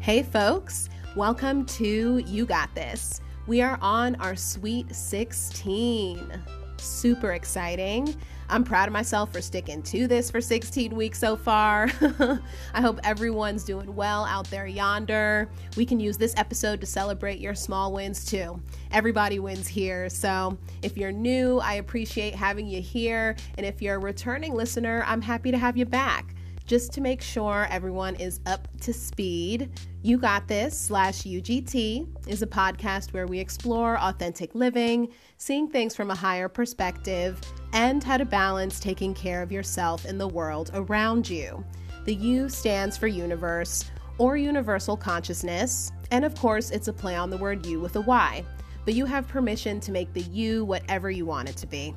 Hey, folks, welcome to You Got This. We are on our Sweet 16. Super exciting. I'm proud of myself for sticking to this for 16 weeks so far. I hope everyone's doing well out there yonder. We can use this episode to celebrate your small wins too. Everybody wins here. So if you're new, I appreciate having you here. And if you're a returning listener, I'm happy to have you back just to make sure everyone is up to speed. You Got This slash UGT is a podcast where we explore authentic living, seeing things from a higher perspective, and how to balance taking care of yourself in the world around you. The U stands for universe or universal consciousness, and of course, it's a play on the word you with a Y, but you have permission to make the you whatever you want it to be.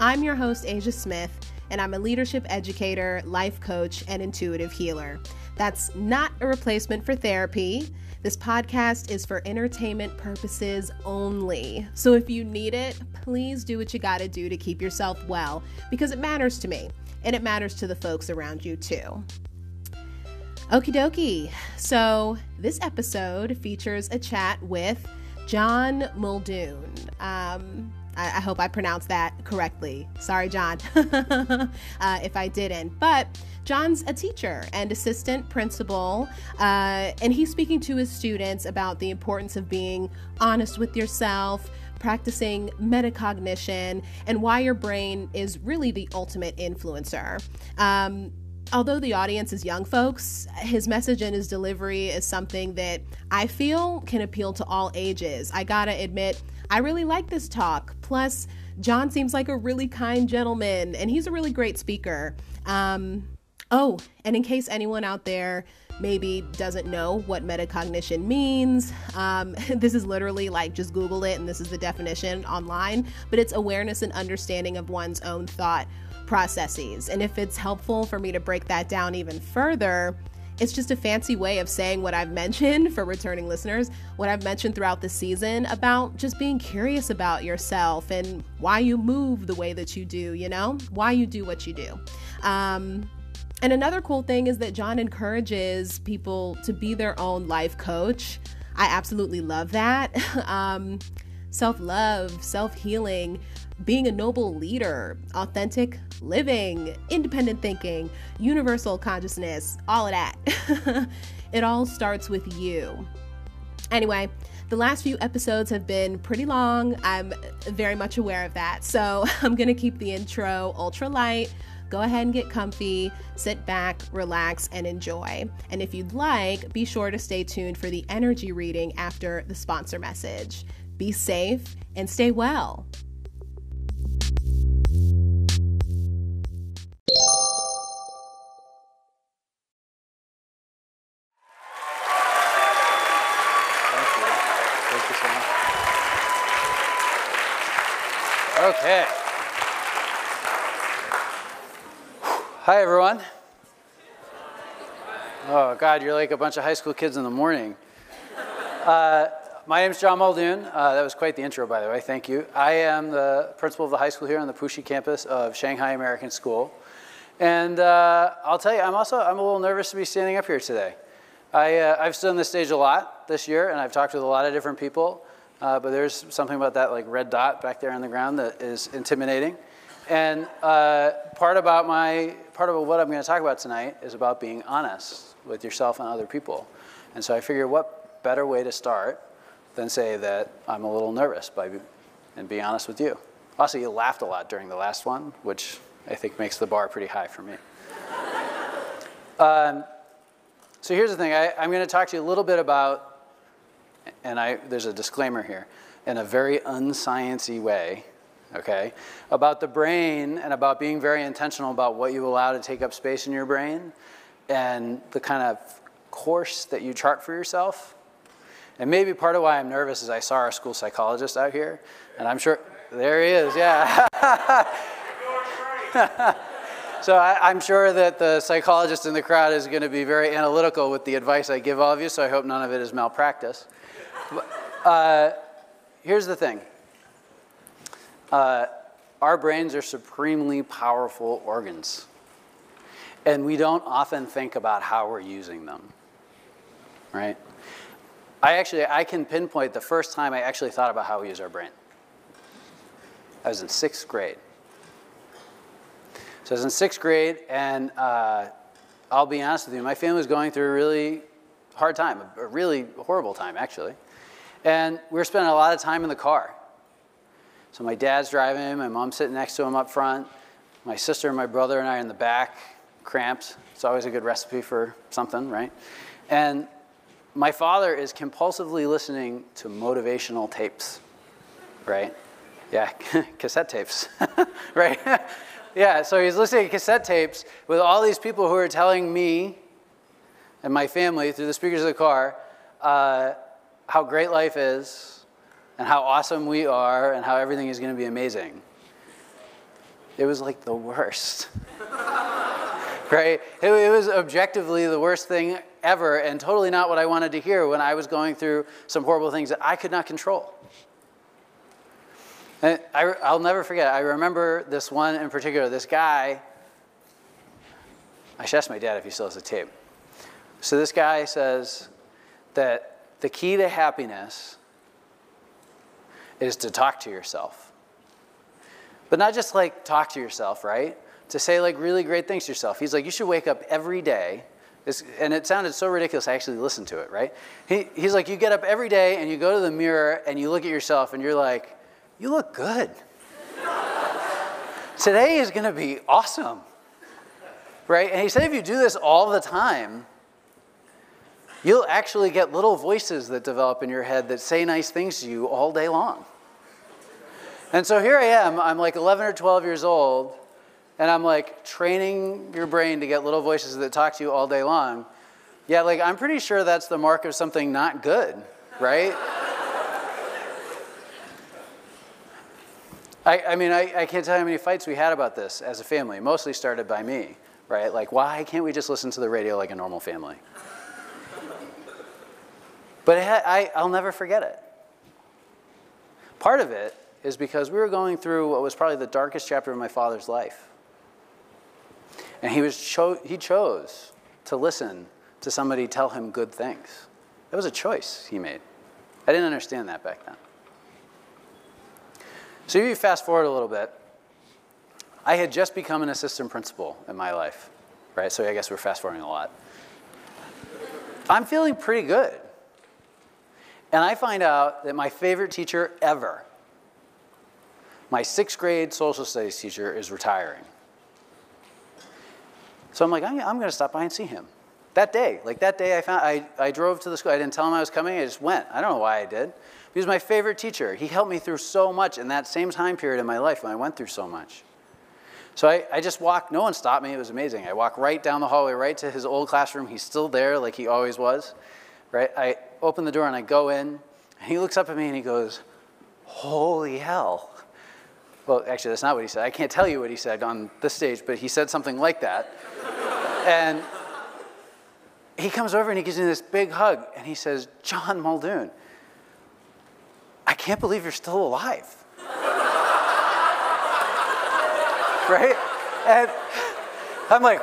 I'm your host, Asia Smith and I'm a leadership educator, life coach, and intuitive healer. That's not a replacement for therapy. This podcast is for entertainment purposes only. So if you need it, please do what you gotta do to keep yourself well because it matters to me and it matters to the folks around you too. Okie dokie. So this episode features a chat with John Muldoon. Um, I, I hope I pronounced that correctly. Sorry, John, uh, if I didn't. But John's a teacher and assistant principal, uh, and he's speaking to his students about the importance of being honest with yourself, practicing metacognition, and why your brain is really the ultimate influencer. Um, although the audience is young folks, his message and his delivery is something that I feel can appeal to all ages. I gotta admit, I really like this talk. Plus, John seems like a really kind gentleman, and he's a really great speaker. Um, oh, and in case anyone out there maybe doesn't know what metacognition means, um, this is literally like just Google it, and this is the definition online, but it's awareness and understanding of one's own thought processes. And if it's helpful for me to break that down even further, it's just a fancy way of saying what I've mentioned for returning listeners, what I've mentioned throughout the season about just being curious about yourself and why you move the way that you do, you know, why you do what you do. Um, and another cool thing is that John encourages people to be their own life coach. I absolutely love that. um, self love, self healing, being a noble leader, authentic living, independent thinking, universal consciousness, all of that. it all starts with you. Anyway, the last few episodes have been pretty long. I'm very much aware of that. So I'm going to keep the intro ultra light. Go ahead and get comfy, sit back, relax, and enjoy. And if you'd like, be sure to stay tuned for the energy reading after the sponsor message. Be safe and stay well. Okay. Hi, everyone. Oh, God, you're like a bunch of high school kids in the morning. Uh, my name is John Muldoon. Uh, that was quite the intro, by the way. Thank you. I am the principal of the high school here on the Puxi campus of Shanghai American School. And uh, I'll tell you, I'm also I'm a little nervous to be standing up here today. I, uh, I've stood on this stage a lot this year, and I've talked with a lot of different people. Uh, but there's something about that like red dot back there on the ground that is intimidating. And uh, part about my part of what I'm going to talk about tonight is about being honest with yourself and other people. And so I figure, what better way to start than say that I'm a little nervous by and be honest with you. Also, you laughed a lot during the last one, which I think makes the bar pretty high for me. um, so here's the thing. I, I'm going to talk to you a little bit about and I, there's a disclaimer here, in a very unsciency way, okay, about the brain and about being very intentional about what you allow to take up space in your brain and the kind of course that you chart for yourself. And maybe part of why I'm nervous is I saw our school psychologist out here, and I'm sure, there he is, yeah. so I, am sure that the psychologist in the crowd is going to be very analytical with the advice I give all of you, so I hope none of it is malpractice. Uh, here's the thing uh, our brains are supremely powerful organs, and we don't often think about how we're using them. right? I actually, I can pinpoint the first time I actually thought about how we use our brain. I was in sixth grade. So I was in sixth grade, and uh, I'll be honest with you, my family was going through a really hard time, a really horrible time, actually. And we were spending a lot of time in the car. So my dad's driving, my mom's sitting next to him up front, my sister and my brother and I are in the back, cramped. It's always a good recipe for something, right? And my father is compulsively listening to motivational tapes, right? Yeah, cassette tapes, right? yeah, so he's listening to cassette tapes with all these people who are telling me and my family through the speakers of the car uh, how great life is and how awesome we are and how everything is going to be amazing. It was like the worst. right? It, it, was objectively the worst thing ever and totally not what I wanted to hear when I was going through some horrible things that I could not control. And I, I'll never forget, I remember this one in particular, this guy. I should ask my dad if he still has the tape. So this guy says that the key to happiness is to talk to yourself. But not just like talk to yourself, right? To say like really great things to yourself. He's like, you should wake up every day. And it sounded so ridiculous, I actually listened to it, right? He, he's like, you get up every day and you go to the mirror and you look at yourself and you're like, you look good. Today is going to be awesome. Right? And he said if you do this all the time, you'll actually get little voices that develop in your head that say nice things to you all day long. And so here I am, I'm like 11 or 12 years old, and I'm like training your brain to get little voices that talk to you all day long. Yeah, like I'm pretty sure that's the mark of something not good, right? I, I mean, I, I can't tell you how many fights we had about this as a family, mostly started by me, right? Like, why can't we just listen to the radio like a normal family? But had, I, I'll never forget it. Part of it is because we were going through what was probably the darkest chapter of my father's life. And he, was cho- he chose to listen to somebody tell him good things. It was a choice he made. I didn't understand that back then. So if you fast forward a little bit, I had just become an assistant principal in my life, right? So I guess we're fast forwarding a lot. I'm feeling pretty good. And I find out that my favorite teacher ever, my sixth grade social studies teacher, is retiring. So I'm like, I'm, I'm going to stop by and see him. That day, like that day I found, I, I drove to the school. I didn't tell him I was coming. I just went. I don't know why I did. He was my favorite teacher. He helped me through so much in that same time period in my life when I went through so much. So I, I just walked, no one stopped me. It was amazing. I walked right down the hallway, right to his old classroom. He's still there like he always was. Right? I open the door and I go in, and he looks up at me and he goes, Holy hell. Well, actually, that's not what he said. I can't tell you what he said on this stage, but he said something like that. and he comes over and he gives me this big hug and he says, John Muldoon, I can't believe you're still alive. right? And I'm like,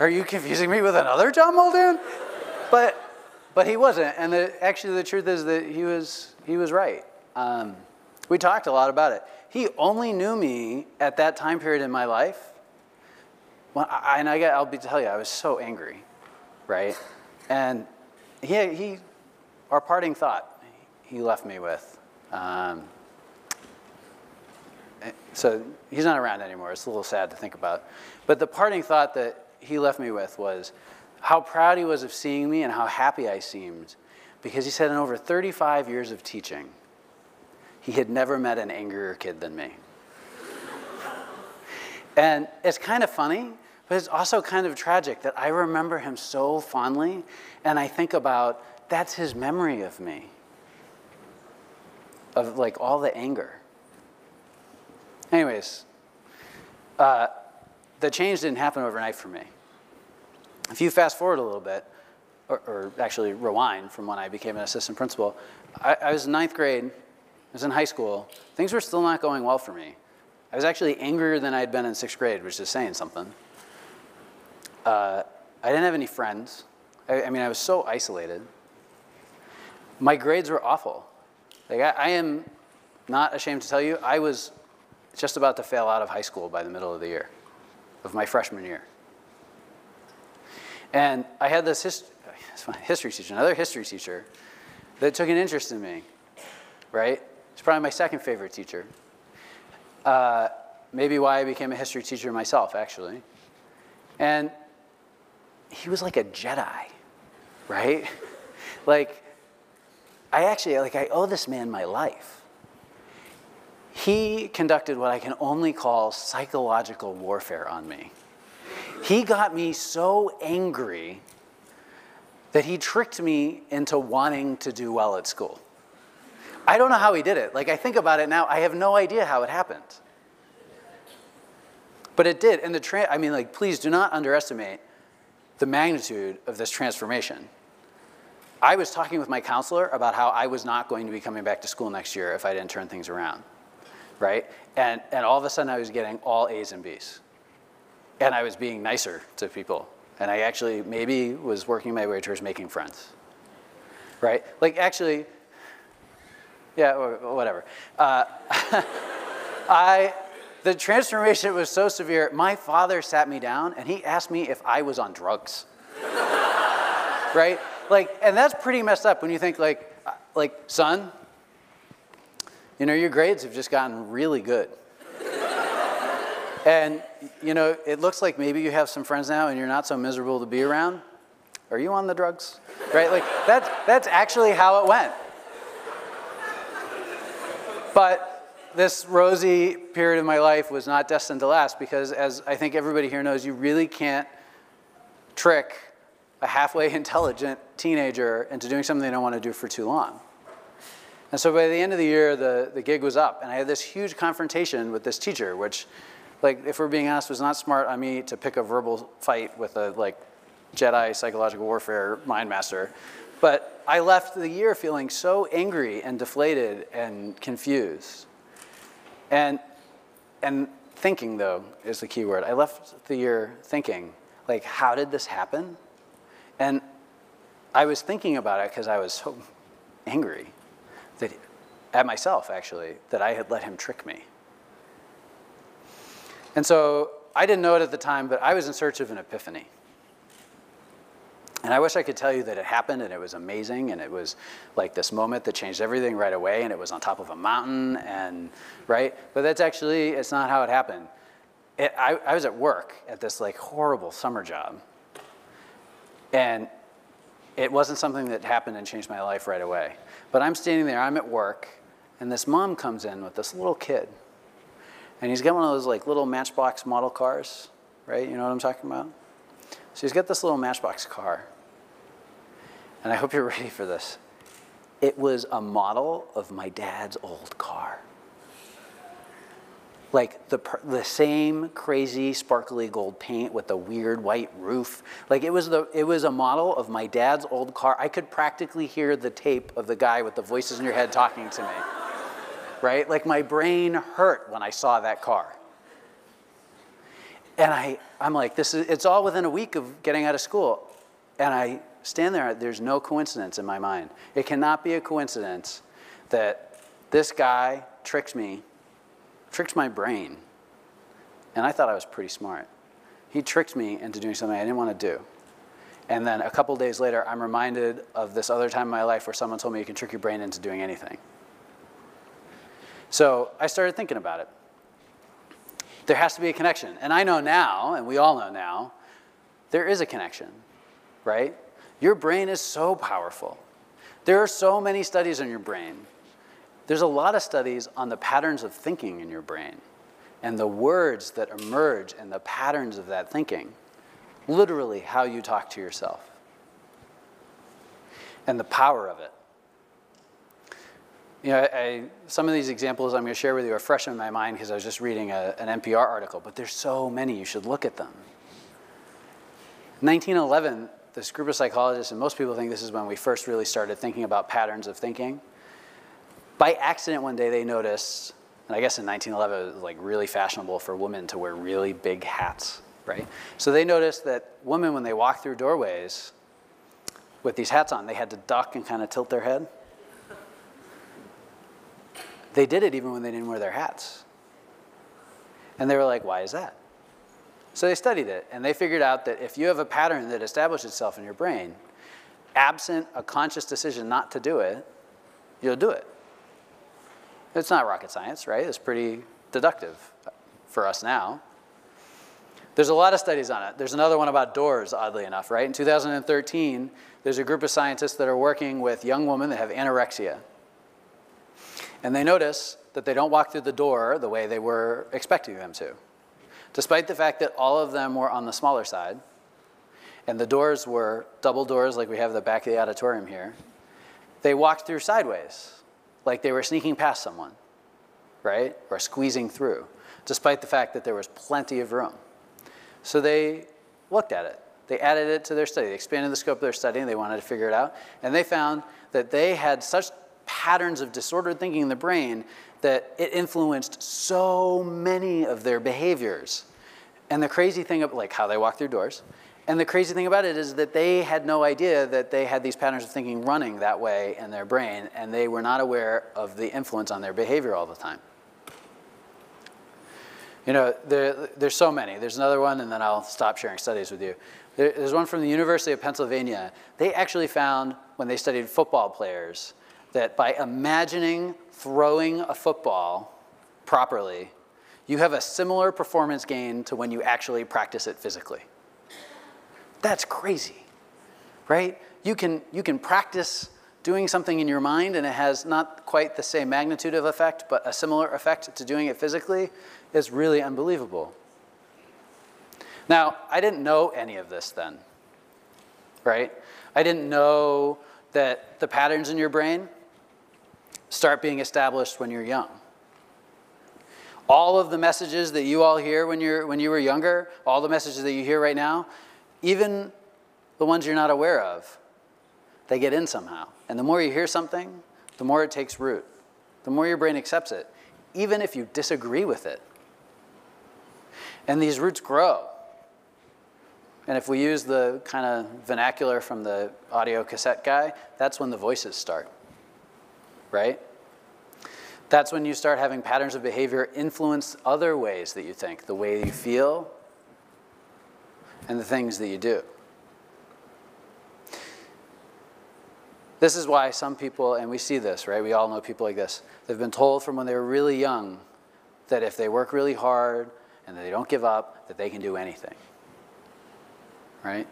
are you confusing me with another John Muldoon? But, but he wasn't. And the, actually, the truth is that he was, he was right. Um, we talked a lot about it. He only knew me at that time period in my life. When I, and I got, I'll be tell you, I was so angry, right? And he, he, our parting thought, he left me with. Um, so he's not around anymore. It's a little sad to think about. But the parting thought that he left me with was how proud he was of seeing me and how happy I seemed. Because he said in over 35 years of teaching, he had never met an angrier kid than me. and it's kind of funny, but it's also kind of tragic that I remember him so fondly, and I think about that's his memory of me of like all the anger. Anyways, uh, the change didn't happen overnight for me. If you fast forward a little bit, or, or actually rewind from when I became an assistant principal, I, I, was in ninth grade, I was in high school, things were still not going well for me. I was actually angrier than I had been in sixth grade, which is saying something. Uh, I didn't have any friends. I, I mean, I was so isolated. My grades were awful. Like, I, I am not ashamed to tell you, I was just about to fail out of high school by the middle of the year, of my freshman year. And I had this hist- history teacher, another history teacher, that took an interest in me, right? It's probably my second favorite teacher. Uh, maybe why I became a history teacher myself, actually. And he was like a Jedi, right? like, I actually, like, I owe this man my life. He conducted what I can only call psychological warfare on me. He got me so angry that he tricked me into wanting to do well at school. I don't know how he did it. Like, I think about it now, I have no idea how it happened. But it did. And the, tra- I mean, like, please do not underestimate the magnitude of this transformation. I was talking with my counselor about how I was not going to be coming back to school next year if I didn't turn things around, right? And, and all of a sudden I was getting all A's and B's. And I was being nicer to people. And I actually maybe was working my way towards making friends, right? Like actually, yeah, whatever. Uh, I, the transformation was so severe, my father sat me down and he asked me if I was on drugs. right? Like, and that's pretty messed up when you think like, uh, like, son, you know, your grades have just gotten really good. and, you know, it looks like maybe you have some friends now and you're not so miserable to be around. Are you on the drugs? Right? Like, that's, that's actually how it went. But this rosy period of my life was not destined to last because, as I think everybody here knows, you really can't trick a halfway intelligent teenager into doing something they don't want to do for too long. And so by the end of the year, the, the gig was up, and I had this huge confrontation with this teacher, which, like, if we're being honest, was not smart on me to pick a verbal fight with a, like, Jedi psychological warfare mind master. But I left the year feeling so angry and deflated and confused. And, and thinking, though, is the key word. I left the year thinking, like, how did this happen? And I was thinking about it because I was so angry that, at myself, actually, that I had let him trick me. And so I didn't know it at the time, but I was in search of an epiphany. And I wish I could tell you that it happened and it was amazing and it was like this moment that changed everything right away and it was on top of a mountain and, right? But that's actually, it's not how it happened. It, I, I was at work at this like horrible summer job. And it wasn't something that happened and changed my life right away. But I'm standing there, I'm at work, and this mom comes in with this little kid. And he's got one of those like little matchbox model cars, right? You know what I'm talking about? So he's got this little matchbox car. And I hope you're ready for this. It was a model of my dad's old car. Like the, the same crazy sparkly gold paint with the weird white roof. Like it was, the, it was a model of my dad's old car. I could practically hear the tape of the guy with the voices in your head talking to me. Right? Like my brain hurt when I saw that car. And I, I'm like, this is, it's all within a week of getting out of school. And I stand there, there's no coincidence in my mind. It cannot be a coincidence that this guy tricked me, tricked my brain, and I thought I was pretty smart. He tricked me into doing something I didn't want to do. And then a couple days later, I'm reminded of this other time in my life where someone told me you can trick your brain into doing anything. So I started thinking about it. There has to be a connection. And I know now, and we all know now, there is a connection, right? Your brain is so powerful. There are so many studies on your brain. There's a lot of studies on the patterns of thinking in your brain and the words that emerge and the patterns of that thinking. Literally, how you talk to yourself and the power of it. You know, I, some of these examples I'm going to share with you are fresh in my mind because I was just reading a, an NPR article, but there's so many, you should look at them. 1911, this group of psychologists, and most people think this is when we first really started thinking about patterns of thinking. By accident, one day they noticed, and I guess in 1911 it was like really fashionable for women to wear really big hats, right? So they noticed that women, when they walk through doorways, with these hats on, they had to duck and kind of tilt their head. They did it even when they didn't wear their hats. And they were like, why is that? So they studied it, and they figured out that if you have a pattern that establishes itself in your brain, absent a conscious decision not to do it, you'll do it. It's not rocket science, right? It's pretty deductive for us now. There's a lot of studies on it. There's another one about doors, oddly enough, right? In 2013, there's a group of scientists that are working with young women that have anorexia. And they notice that they don't walk through the door the way they were expecting them to despite the fact that all of them were on the smaller side, and the doors were double doors like we have the back of the auditorium here, they walked through sideways, like they were sneaking past someone, right? Or squeezing through, despite the fact that there was plenty of room. So they looked at it. They added it to their study. They expanded the scope of their study and they wanted to figure it out. And they found that they had such patterns of disordered thinking in the brain that it influenced so many of their behaviors. And the crazy thing of like how they walk through doors, and the crazy thing about it is that they had no idea that they had these patterns of thinking running that way in their brain, and they were not aware of the influence on their behavior all the time. You know, there, there's so many. There's another one, and then I'll stop sharing studies with you. There, there's one from the University of Pennsylvania. They actually found, when they studied football players, that by imagining throwing a football properly, you have a similar performance gain to when you actually practice it physically. That's crazy, right? You can, you can practice doing something in your mind and it has not quite the same magnitude of effect, but a similar effect to doing it physically is really unbelievable. Now, I didn't know any of this then, right? I didn't know that the patterns in your brain start being established when you're young. All of the messages that you all hear when, you're, when you were younger, all the messages that you hear right now, even the ones you're not aware of, they get in somehow. And the more you hear something, the more it takes root, the more your brain accepts it, even if you disagree with it. And these roots grow. And if we use the kind of vernacular from the audio cassette guy, that's when the voices start right? That's when you start having patterns of behavior influence other ways that you think, the way you feel, and the things that you do. This is why some people, and we see this, right? We all know people like this. They've been told from when they were really young that if they work really hard and they don't give up, that they can do anything. Right?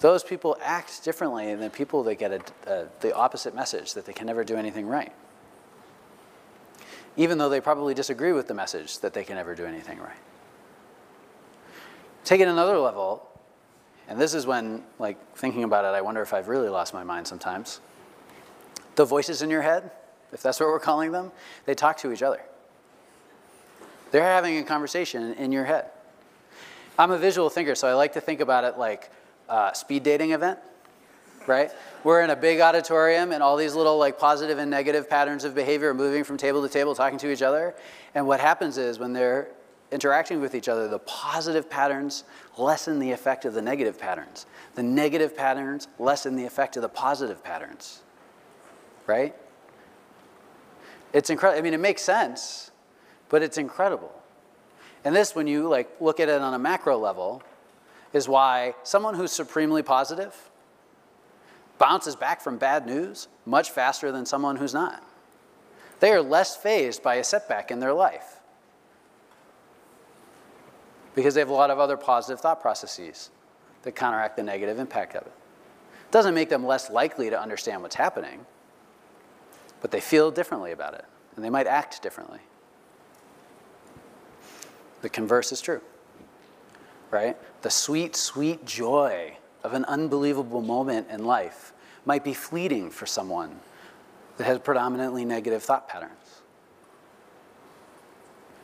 Those people act differently than people that get a, a, the opposite message, that they can never do anything right. Even though they probably disagree with the message that they can never do anything right. Take it another level, and this is when, like, thinking about it, I wonder if I've really lost my mind sometimes. The voices in your head, if that's what we're calling them, they talk to each other. They're having a conversation in your head. I'm a visual thinker, so I like to think about it like uh, speed dating event, right? We're in a big auditorium and all these little like positive and negative patterns of behavior are moving from table to table, talking to each other. And what happens is when they're interacting with each other, the positive patterns lessen the effect of the negative patterns. The negative patterns lessen the effect of the positive patterns, right? It's incredible. I mean, it makes sense, but it's incredible. And this, when you like look at it on a macro level, is why someone who's supremely positive bounces back from bad news much faster than someone who's not. They are less fazed by a setback in their life because they have a lot of other positive thought processes that counteract the negative impact of it. It doesn't make them less likely to understand what's happening, but they feel differently about it and they might act differently. The converse is true right? The sweet, sweet joy of an unbelievable moment in life might be fleeting for someone that has predominantly negative thought patterns.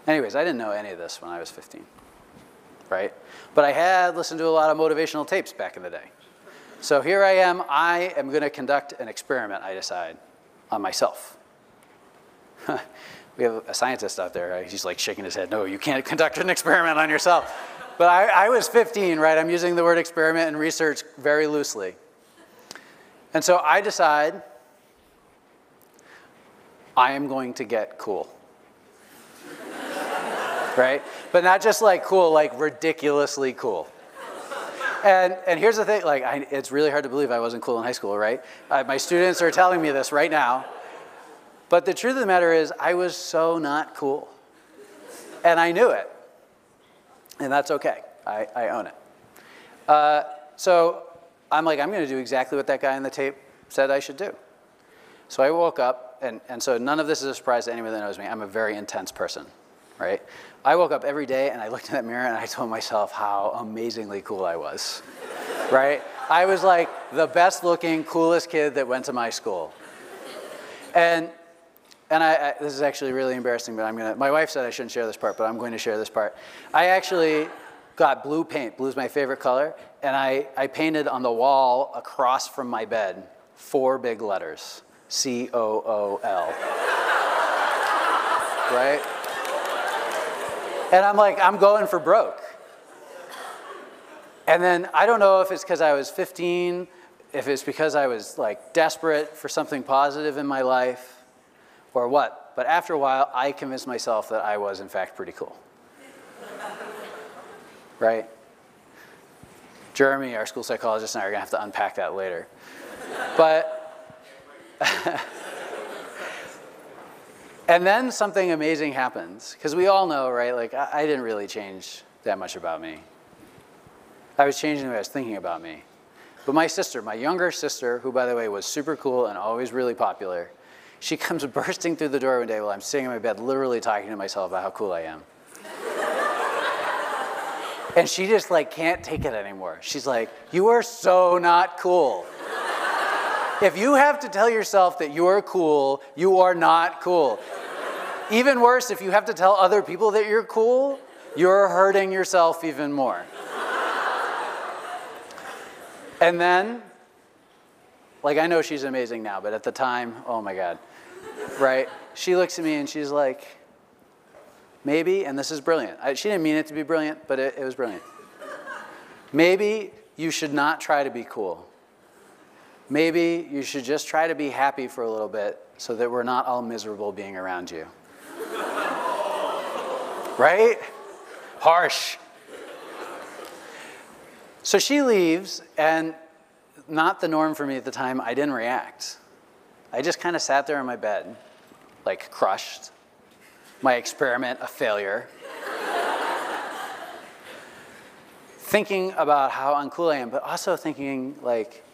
Anyways, I didn't know any of this when I was 15, right? But I had listened to a lot of motivational tapes back in the day. So here I am, I am going to conduct an experiment, I decide, on myself. we have a scientist out there, he's like shaking his head, no, you can't conduct an experiment on yourself. But I, I was 15, right? I'm using the word experiment and research very loosely. And so I decide I am going to get cool. right? But not just like cool, like ridiculously cool. And, and here's the thing, like, I, it's really hard to believe I wasn't cool in high school, right? Uh, my students are telling me this right now. But the truth of the matter is, I was so not cool. And I knew it. And that's okay. I, I own it. Uh, so I'm like, I'm going to do exactly what that guy on the tape said I should do. So I woke up, and, and so none of this is a surprise to anyone that knows me. I'm a very intense person, right? I woke up every day and I looked in that mirror and I told myself how amazingly cool I was, right? I was like the best looking, coolest kid that went to my school. And, and I, I, this is actually really embarrassing, but I'm gonna, my wife said I shouldn't share this part, but I'm going to share this part. I actually got blue paint, blue's my favorite color, and I, I painted on the wall across from my bed four big letters, C-O-O-L. right? And I'm like, I'm going for broke. And then I don't know if it's because I was 15, if it's because I was like desperate for something positive in my life, or what. But after a while, I convinced myself that I was, in fact, pretty cool. right? Jeremy, our school psychologist, and I are going to have to unpack that later. But And then something amazing happens, because we all know, right? Like, I, I, didn't really change that much about me. I was changing the way I was thinking about me. But my sister, my younger sister, who, by the way, was super cool and always really popular, she comes bursting through the door one day while I'm sitting in my bed, literally talking to myself about how cool I am. and she just, like, can't take it anymore. She's like, You are so not cool. If you have to tell yourself that you're cool, you are not cool. Even worse, if you have to tell other people that you're cool, you're hurting yourself even more. and then, like, I know she's amazing now, but at the time, oh my God, right? She looks at me and she's like, maybe, and this is brilliant. I, she didn't mean it to be brilliant, but it, it was brilliant. Maybe you should not try to be cool maybe you should just try to be happy for a little bit so that we're not all miserable being around you. right? Harsh. So she leaves, and not the norm for me at the time, I didn't react. I just kind of sat there in my bed, like crushed. My experiment a failure. thinking about how uncool I am, but also thinking, like,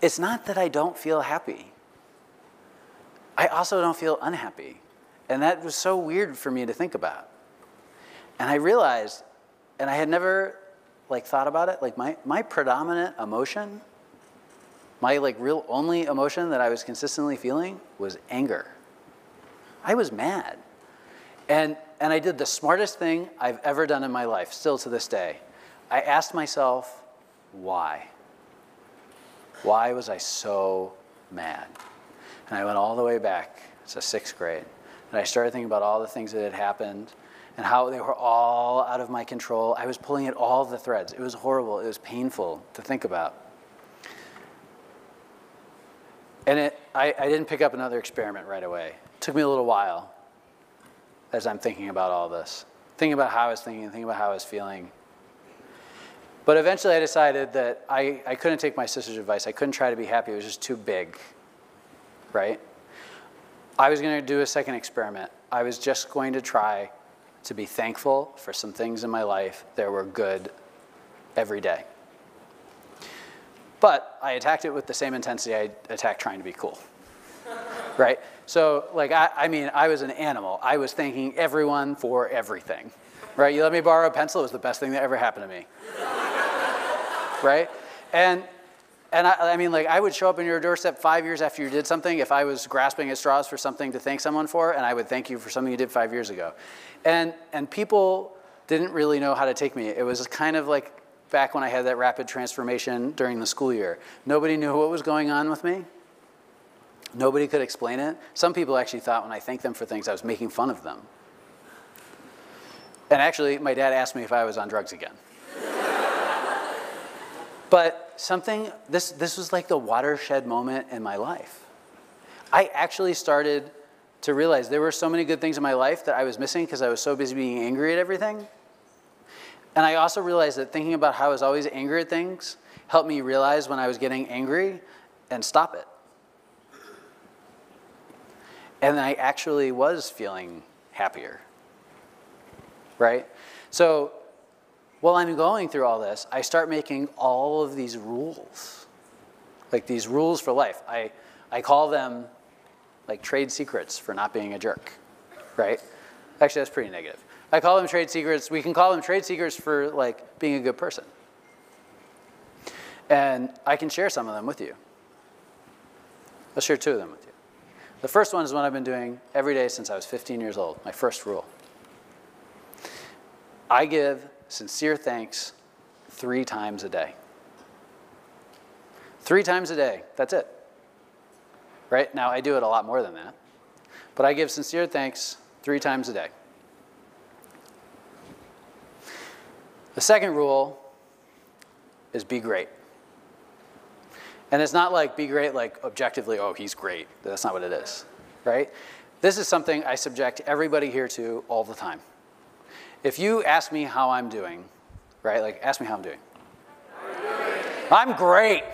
it's not that I don't feel happy. I also don't feel unhappy. And that was so weird for me to think about. And I realized, and I had never like thought about it, like my, my predominant emotion, my like real only emotion that I was consistently feeling was anger. I was mad. And, and I did the smartest thing I've ever done in my life, still to this day. I asked myself, why? Why was I so mad? And I went all the way back to sixth grade. And I started thinking about all the things that had happened and how they were all out of my control. I was pulling at all the threads. It was horrible. It was painful to think about. And it, I, I didn't pick up another experiment right away. It took me a little while as I'm thinking about all this, thinking about how I was thinking, thinking about how I was feeling. But eventually I decided that I, I couldn't take my sister's advice. I couldn't try to be happy. It was just too big, right? I was going to do a second experiment. I was just going to try to be thankful for some things in my life that were good every day. But I attacked it with the same intensity I attacked trying to be cool. right? So, like, I, I mean, I was an animal. I was thanking everyone for everything. Right? You let me borrow a pencil, it was the best thing that ever happened to me right? And and I, I, mean, like, I would show up on your doorstep five years after you did something if I was grasping at straws for something to thank someone for, and I would thank you for something you did five years ago. And, and people didn't really know how to take me. It was kind of like back when I had that rapid transformation during the school year. Nobody knew what was going on with me. Nobody could explain it. Some people actually thought when I thanked them for things, I was making fun of them. And actually, my dad asked me if I was on drugs again. But something, this, this was like the watershed moment in my life. I actually started to realize there were so many good things in my life that I was missing because I was so busy being angry at everything. And I also realized that thinking about how I was always angry at things helped me realize when I was getting angry and stop it. And I actually was feeling happier. Right? So while I'm going through all this, I start making all of these rules, like these rules for life. I, I call them like trade secrets for not being a jerk, right? Actually, that's pretty negative. I call them trade secrets. We can call them trade secrets for like being a good person. And I can share some of them with you. I'll share two of them with you. The first one is one I've been doing every day since I was 15 years old, my first rule. I give sincere thanks three times a day. Three times a day, that's it. Right? Now, I do it a lot more than that. But I give sincere thanks three times a day. The second rule is be great. And it's not like be great, like objectively, oh, he's great. That's not what it is, right? This is something I subject everybody here to all the time. If you ask me how I'm doing, right, like ask me how I'm doing. I'm great.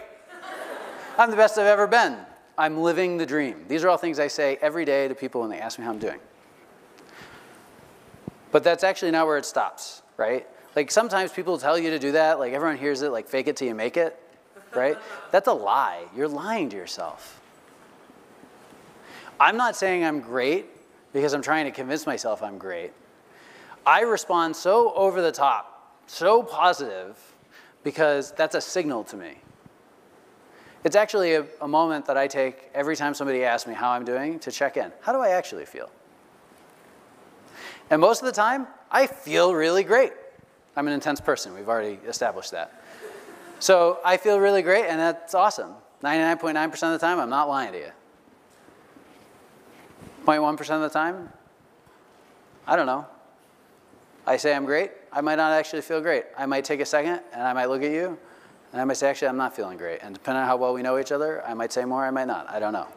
I'm the best I've ever been. I'm living the dream. These are all things I say every day to people when they ask me how I'm doing. But that's actually not where it stops, right? Like sometimes people tell you to do that, like everyone hears it, like fake it till you make it, right? That's a lie. You're lying to yourself. I'm not saying I'm great because I'm trying to convince myself I'm great. I respond so over the top, so positive, because that's a signal to me. It's actually a, a, moment that I take every time somebody asks me how I'm doing to check in. How do I actually feel? And most of the time, I feel really great. I'm an intense person. We've already established that. So I feel really great, and that's awesome. 99.9% of the time, I'm not lying to you. 0.1% of the time, I don't know. I say I'm great, I might not actually feel great. I might take a second and I might look at you and I might say, actually, I'm not feeling great. And depending on how well we know each other, I might say more, I might not. I don't know.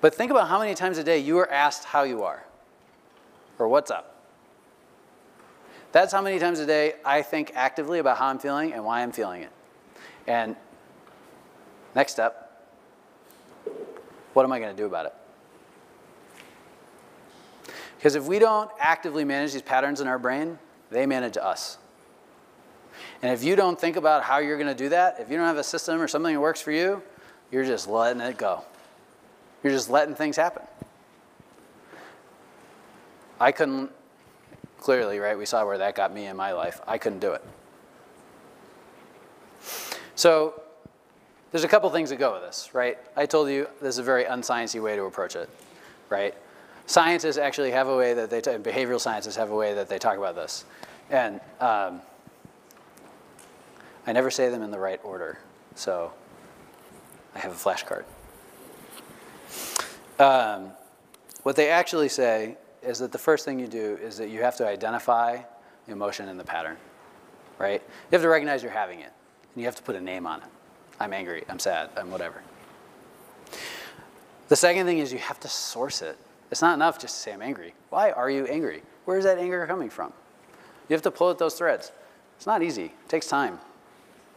But think about how many times a day you are asked how you are or what's up. That's how many times a day I think actively about how I'm feeling and why I'm feeling it. And next step, what am I going to do about it? Because if we don't actively manage these patterns in our brain, they manage us. And if you don't think about how you're going to do that, if you don't have a system or something that works for you, you're just letting it go. You're just letting things happen. I couldn't, clearly, right? We saw where that got me in my life. I couldn't do it. So there's a couple things that go with this, right? I told you this is a very unsciency way to approach it, right? Scientists actually have a way that they, behavioral scientists have a way that they talk about this. And um, I never say them in the right order, so I have a flashcard. Um, what they actually say is that the first thing you do is that you have to identify the emotion and the pattern, right? You have to recognize you're having it, and you have to put a name on it. I'm angry, I'm sad, I'm whatever. The second thing is you have to source it. It's not enough just to say, I'm angry. Why are you angry? Where is that anger coming from? You have to pull at those threads. It's not easy, it takes time.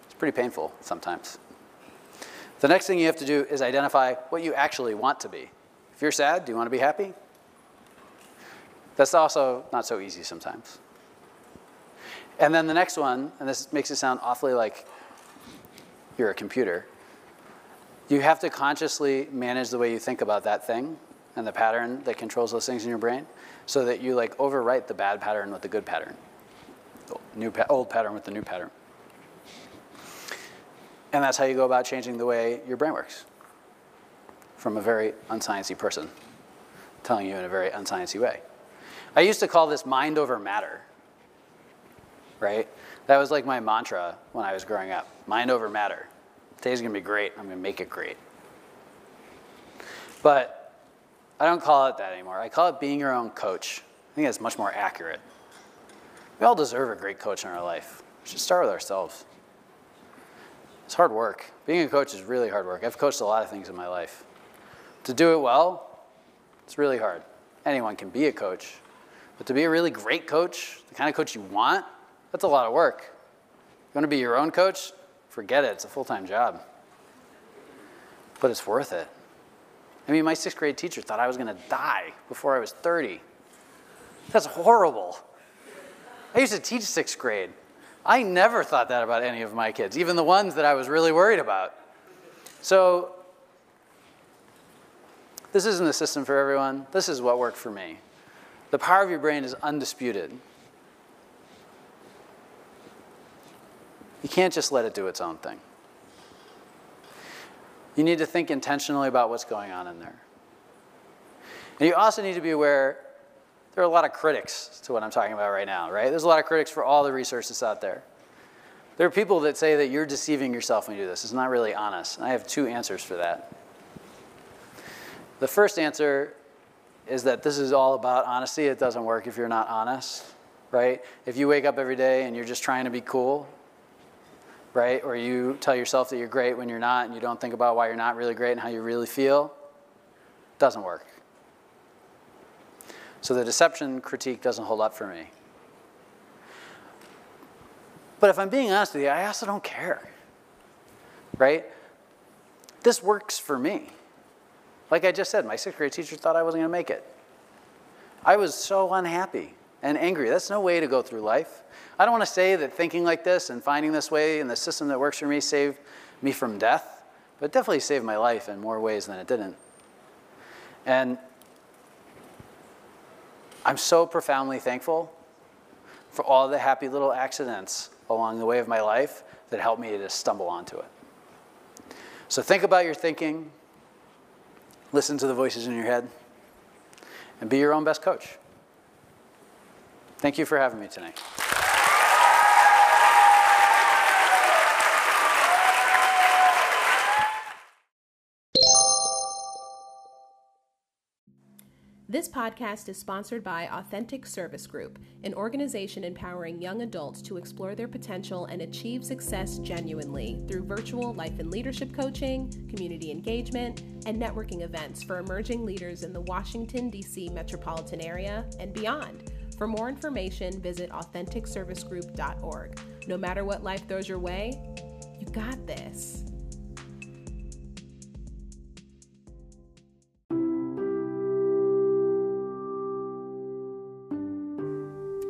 It's pretty painful sometimes. The next thing you have to do is identify what you actually want to be. If you're sad, do you want to be happy? That's also not so easy sometimes. And then the next one, and this makes it sound awfully like you're a computer, you have to consciously manage the way you think about that thing and the pattern that controls those things in your brain so that you like overwrite the bad pattern with the good pattern, new pa old pattern with the new pattern. And that's how you go about changing the way your brain works from a very unsciency person telling you in a very unsciency way. I used to call this mind over matter, right? That was like my mantra when I was growing up. Mind over matter. Today's gonna be great. I'm gonna make it great. But I don't call it that anymore. I call it being your own coach. I think that's much more accurate. We all deserve a great coach in our life. We should start with ourselves. It's hard work. Being a coach is really hard work. I've coached a lot of things in my life. To do it well, it's really hard. Anyone can be a coach. But to be a really great coach, the kind of coach you want, that's a lot of work. You want to be your own coach? Forget it, it's a full time job. But it's worth it. I mean, my sixth grade teacher thought I was going to die before I was 30. That's horrible. I used to teach sixth grade. I never thought that about any of my kids, even the ones that I was really worried about. So, this isn't the system for everyone. This is what worked for me. The power of your brain is undisputed. You can't just let it do its own thing. You need to think intentionally about what's going on in there. And you also need to be aware there are a lot of critics to what I'm talking about right now, right? There's a lot of critics for all the research that's out there. There are people that say that you're deceiving yourself when you do this. It's not really honest. And I have two answers for that. The first answer is that this is all about honesty. It doesn't work if you're not honest, right? If you wake up every day and you're just trying to be cool, right? Or you tell yourself that you're great when you're not and you don't think about why you're not really great and how you really feel, doesn't work. So the deception critique doesn't hold up for me. But if I'm being honest with you, I also don't care. Right? This works for me. Like I just said, my sixth grade teacher thought I wasn't going to make it. I was so unhappy and angry. That's no way to go through life. I don't want to say that thinking like this and finding this way and the system that works for me saved me from death, but it definitely saved my life in more ways than it didn't. And I'm so profoundly thankful for all the happy little accidents along the way of my life that helped me to stumble onto it. So think about your thinking, listen to the voices in your head, and be your own best coach. Thank you for having me tonight. This podcast is sponsored by Authentic Service Group, an organization empowering young adults to explore their potential and achieve success genuinely through virtual life and leadership coaching, community engagement, and networking events for emerging leaders in the Washington, D.C. metropolitan area and beyond. For more information, visit AuthenticServiceGroup.org. No matter what life throws your way, you got this.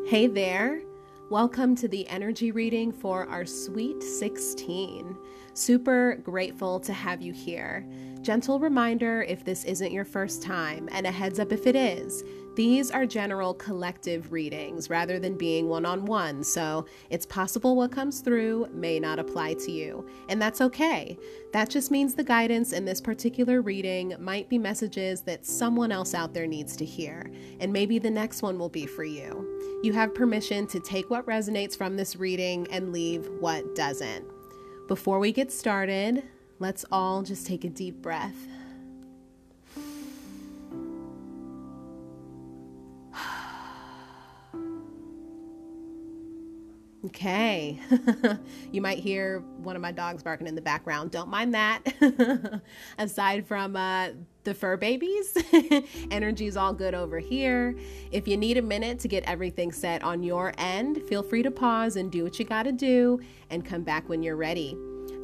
Hey there. Welcome to the energy reading for our Sweet 16. Super grateful to have you here. Gentle reminder if this isn't your first time, and a heads up if it is. These are general collective readings rather than being one on one, so it's possible what comes through may not apply to you, and that's okay. That just means the guidance in this particular reading might be messages that someone else out there needs to hear, and maybe the next one will be for you. You have permission to take what resonates from this reading and leave what doesn't. Before we get started, let's all just take a deep breath. Okay. you might hear one of my dogs barking in the background. Don't mind that. Aside from uh, the fur babies, energy is all good over here. If you need a minute to get everything set on your end, feel free to pause and do what you got to do and come back when you're ready.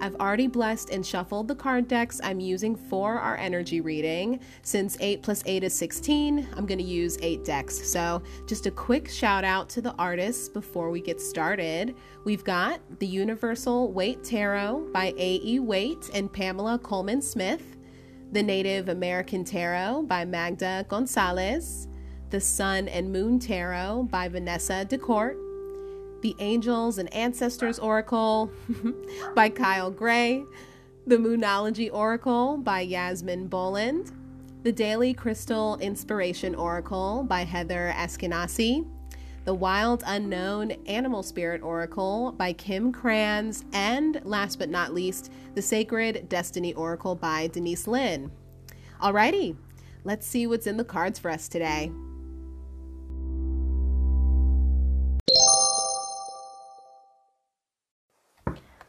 I've already blessed and shuffled the card decks I'm using for our energy reading. Since 8 plus 8 is 16, I'm going to use 8 decks. So, just a quick shout out to the artists before we get started. We've got the Universal Waite Tarot by A.E. Waite and Pamela Colman Smith, the Native American Tarot by Magda Gonzalez, the Sun and Moon Tarot by Vanessa Decort, the Angels and Ancestors Oracle by Kyle Gray, The Moonology Oracle by Yasmin Boland, The Daily Crystal Inspiration Oracle by Heather Askinosie, The Wild Unknown Animal Spirit Oracle by Kim Krans, and last but not least, The Sacred Destiny Oracle by Denise Linn. Alrighty, let's see what's in the cards for us today.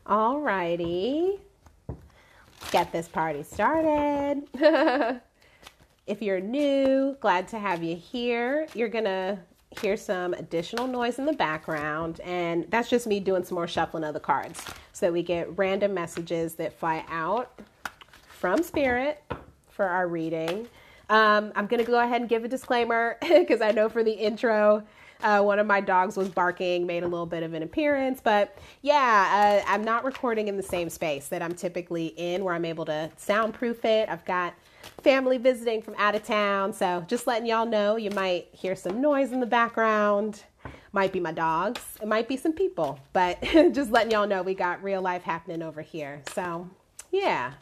Alrighty. Get this party started. if you're new, glad to have you here. You're gonna hear some additional noise in the background, and that's just me doing some more shuffling of the cards so that we get random messages that fly out from Spirit for our reading. Um, I'm gonna go ahead and give a disclaimer because I know for the intro, uh, one of my dogs was barking, made a little bit of an appearance. But yeah, uh, I'm not recording in the same space that I'm typically in where I'm able to soundproof it. I've got family visiting from out of town. So just letting y'all know, you might hear some noise in the background. Might be my dogs, it might be some people, but just letting y'all know we got real life happening over here. So yeah.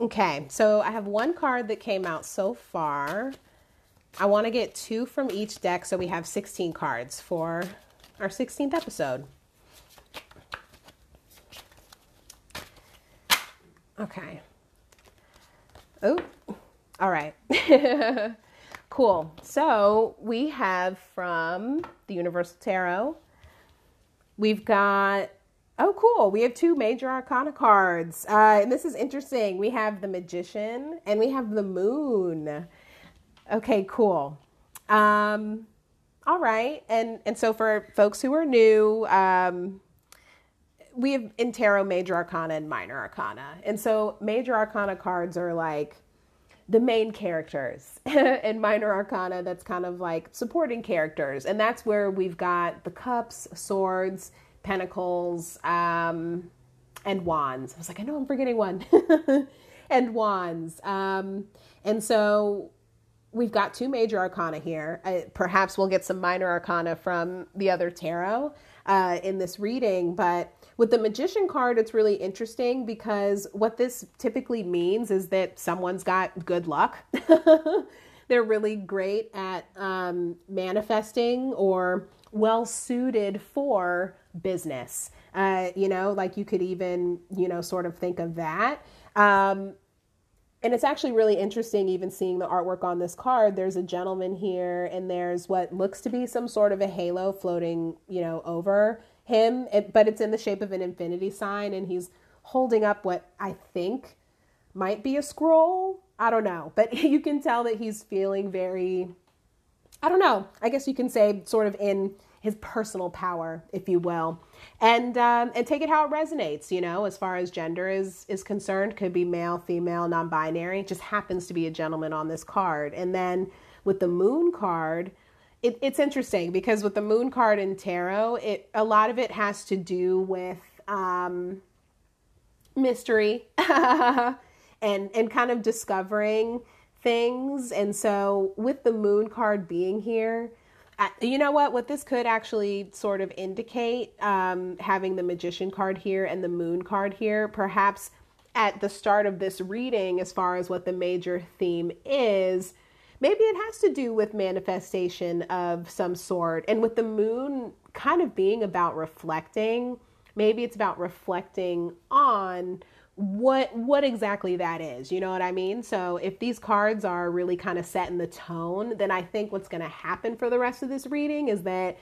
Okay, so I have one card that came out so far. I want to get two from each deck so we have 16 cards for our 16th episode. Okay. Oh, all right. cool. So we have from the Universal Tarot, we've got, oh, cool. We have two major arcana cards. Uh, and this is interesting. We have the Magician and we have the Moon. Okay, cool. Um, all right, and and so for folks who are new, um, we have in tarot major arcana and minor arcana, and so major arcana cards are like the main characters, and minor arcana that's kind of like supporting characters, and that's where we've got the cups, swords, pentacles, um, and wands. I was like, I know I'm forgetting one, and wands, um, and so we've got two major arcana here. Uh, perhaps we'll get some minor arcana from the other tarot uh, in this reading, but with the magician card, it's really interesting because what this typically means is that someone's got good luck. They're really great at um, manifesting or well suited for business. Uh, you know, like you could even, you know, sort of think of that. Um, and it's actually really interesting even seeing the artwork on this card. There's a gentleman here and there's what looks to be some sort of a halo floating you know over him. It, but it's in the shape of an infinity sign and he's holding up what i think might be a scroll. I don't know. But you can tell that he's feeling very i don't know. I guess you can say sort of in his personal power, if you will, and um, and take it how it resonates. You know, as far as gender is is concerned, could be male, female, non-binary. It just happens to be a gentleman on this card, and then with the moon card. It, it's interesting because with the moon card in tarot, it a lot of it has to do with um, mystery and and kind of discovering things. And so with the moon card being here, you know what? What this could actually sort of indicate, um, having the magician card here and the moon card here, perhaps at the start of this reading, as far as what the major theme is, maybe it has to do with manifestation of some sort. And with the moon kind of being about reflecting, maybe it's about reflecting on what what exactly that is you know what i mean? So if these cards are really kind of setting the tone then i think what's going to happen for the rest of this reading is that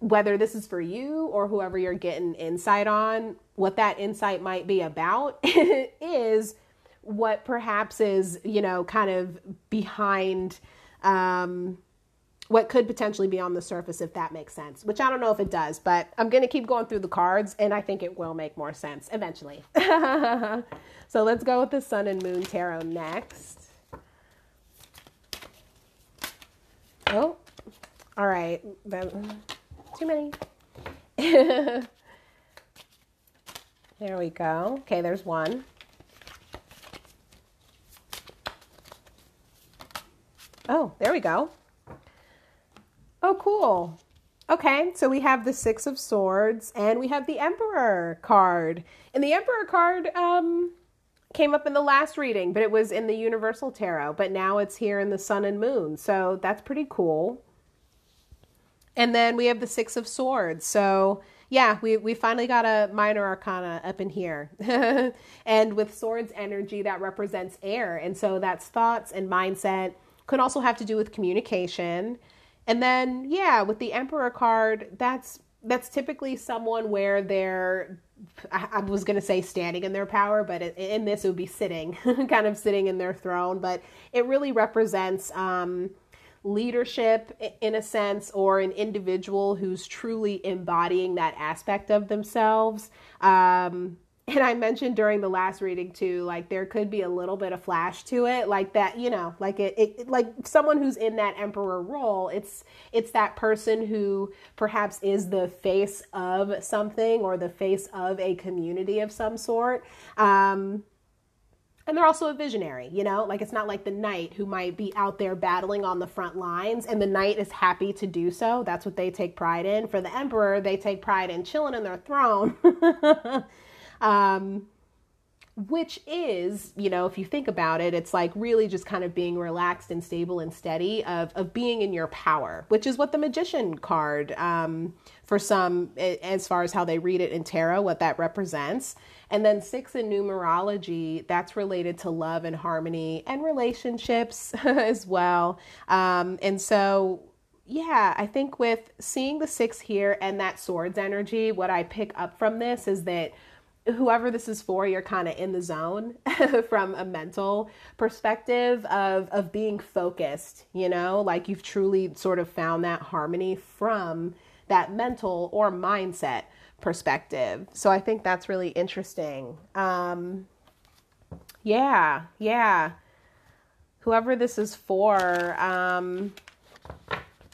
whether this is for you or whoever you're getting insight on what that insight might be about is what perhaps is you know kind of behind um what could potentially be on the surface if that makes sense, which I don't know if it does, but I'm going to keep going through the cards and I think it will make more sense eventually. so let's go with the Sun and Moon Tarot next. Oh, all right. Too many. there we go. Okay, there's one. Oh, there we go. Oh, cool. Okay, so we have the Six of Swords and we have the Emperor card. And the Emperor card um, came up in the last reading, but it was in the Universal Tarot, but now it's here in the Sun and Moon. So that's pretty cool. And then we have the Six of Swords. So yeah, we, we finally got a minor arcana up in here. and with swords energy, that represents air. And so that's thoughts and mindset. Could also have to do with communication. And then, yeah, with the Emperor card, that's that's typically someone where they're I, was going to say standing in their power, but in this it would be sitting, kind of sitting in their throne. But it really represents um, leadership in a sense, or an individual who's truly embodying that aspect of themselves. Um, and I mentioned during the last reading too, like there could be a little bit of flash to it, like that, you know, like it, it, like someone who's in that emperor role. It's it's that person who perhaps is the face of something or the face of a community of some sort. Um, and they're also a visionary, you know, like it's not like the knight who might be out there battling on the front lines and the knight is happy to do so. That's what they take pride in. For the emperor, they take pride in chilling in their throne. Um, which is, you know, if you think about it, it's like really just kind of being relaxed and stable and steady of, of being in your power, which is what the magician card, um, for some, as far as how they read it in tarot, what that represents. And then six in numerology, that's related to love and harmony and relationships as well. Um, and so, yeah, I think with seeing the six here and that swords energy, what I pick up from this is that whoever this is for, you're kind of in the zone from a mental perspective of of being focused, you know, like you've truly sort of found that harmony from that mental or mindset perspective. So I think that's really interesting. Um yeah, yeah. Whoever this is for, um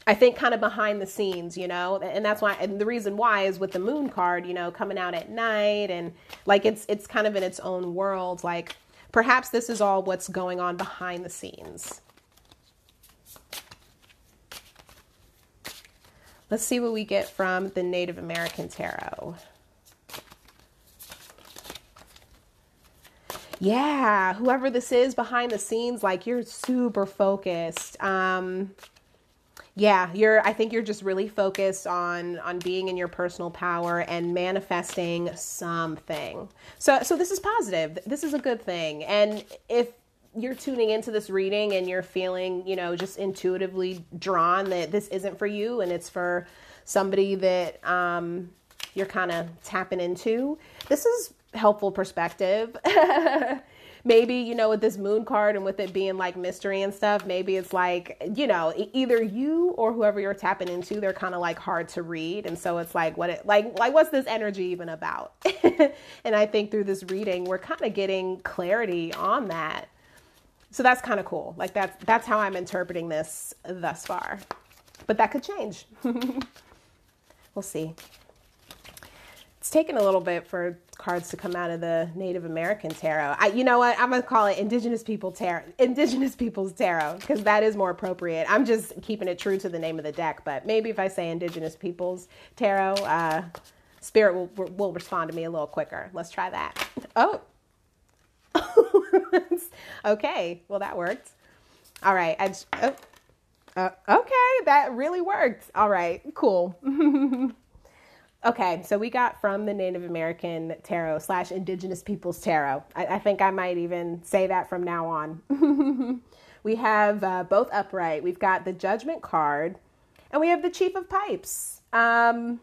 I think kind of behind the scenes, you know, and that's why, and the reason why is with the moon card, you know, coming out at night and like it's, it's kind of in its own world. Like perhaps this is all what's going on behind the scenes. Let's see what we get from the Native American Tarot. Yeah, whoever this is behind the scenes, like you're super focused. Um, yeah you're i think you're just really focused on on being in your personal power and manifesting something. So so this is positive. This is a good thing. And if you're tuning into this reading and you're feeling you know just intuitively drawn that this isn't for you and it's for somebody that um, you're kind of tapping into this is helpful perspective maybe you know with this moon card and with it being like mystery and stuff maybe it's like you know either you or whoever you're tapping into they're kind of like hard to read. And so it's like what it like like what's this energy even about? And i think through this reading we're kind of getting clarity on that. So that's kind of cool. Like that's that's how i'm interpreting this thus far. But that could change. We'll see it's taken a little bit for cards to come out of the Native American tarot. I, you know what? I'm gonna call it Indigenous People Tarot, Indigenous People's Tarot, because that is more appropriate. I'm just keeping it true to the name of the deck, but maybe if I say Indigenous Peoples Tarot, uh, Spirit will will respond to me a little quicker. Let's try that. Oh, okay. Well, that worked. All right. I oh. Uh, okay, that really worked. All right, cool. Okay, so we got from the Native American Tarot slash Indigenous Peoples Tarot. I, I, think I might even say that from now on. we have uh, both upright. We've got the Judgment card, and we have the Chief of Pipes. Um,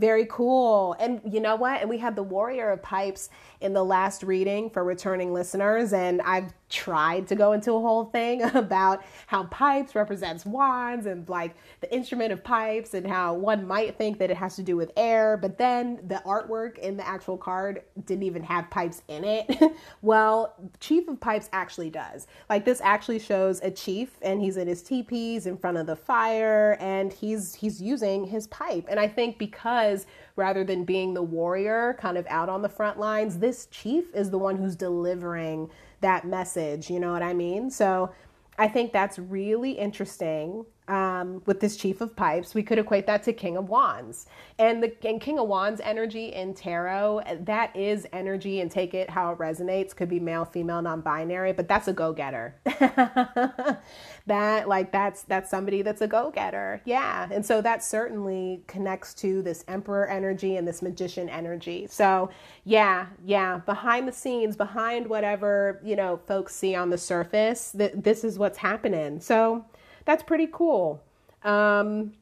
very cool. And you know what? And we had the Warrior of Pipes in the last reading for returning listeners, and I've tried to go into a whole thing about how pipes represents wands and like the instrument of pipes and how one might think that it has to do with air, but then the artwork in the actual card didn't even have pipes in it. well, Chief of Pipes actually does. Like this actually shows a chief and he's in his teepees in front of the fire and he's he's using his pipe. And I think because rather than being the warrior kind of out on the front lines, this chief is the one who's delivering that message. You know what I mean? So I think that's really interesting um, with this Chief of Pipes. We could equate that to King of Wands. And the and King of Wands energy in tarot, that is energy and take it how it resonates. Could be male, female, non-binary, but that's a go-getter. that like that's that's somebody that's a go-getter. Yeah. And so that certainly connects to this emperor energy and this magician energy. So yeah, yeah, behind the scenes, behind whatever, you know, folks see on the surface, that this is what's happening. So that's pretty cool. Um,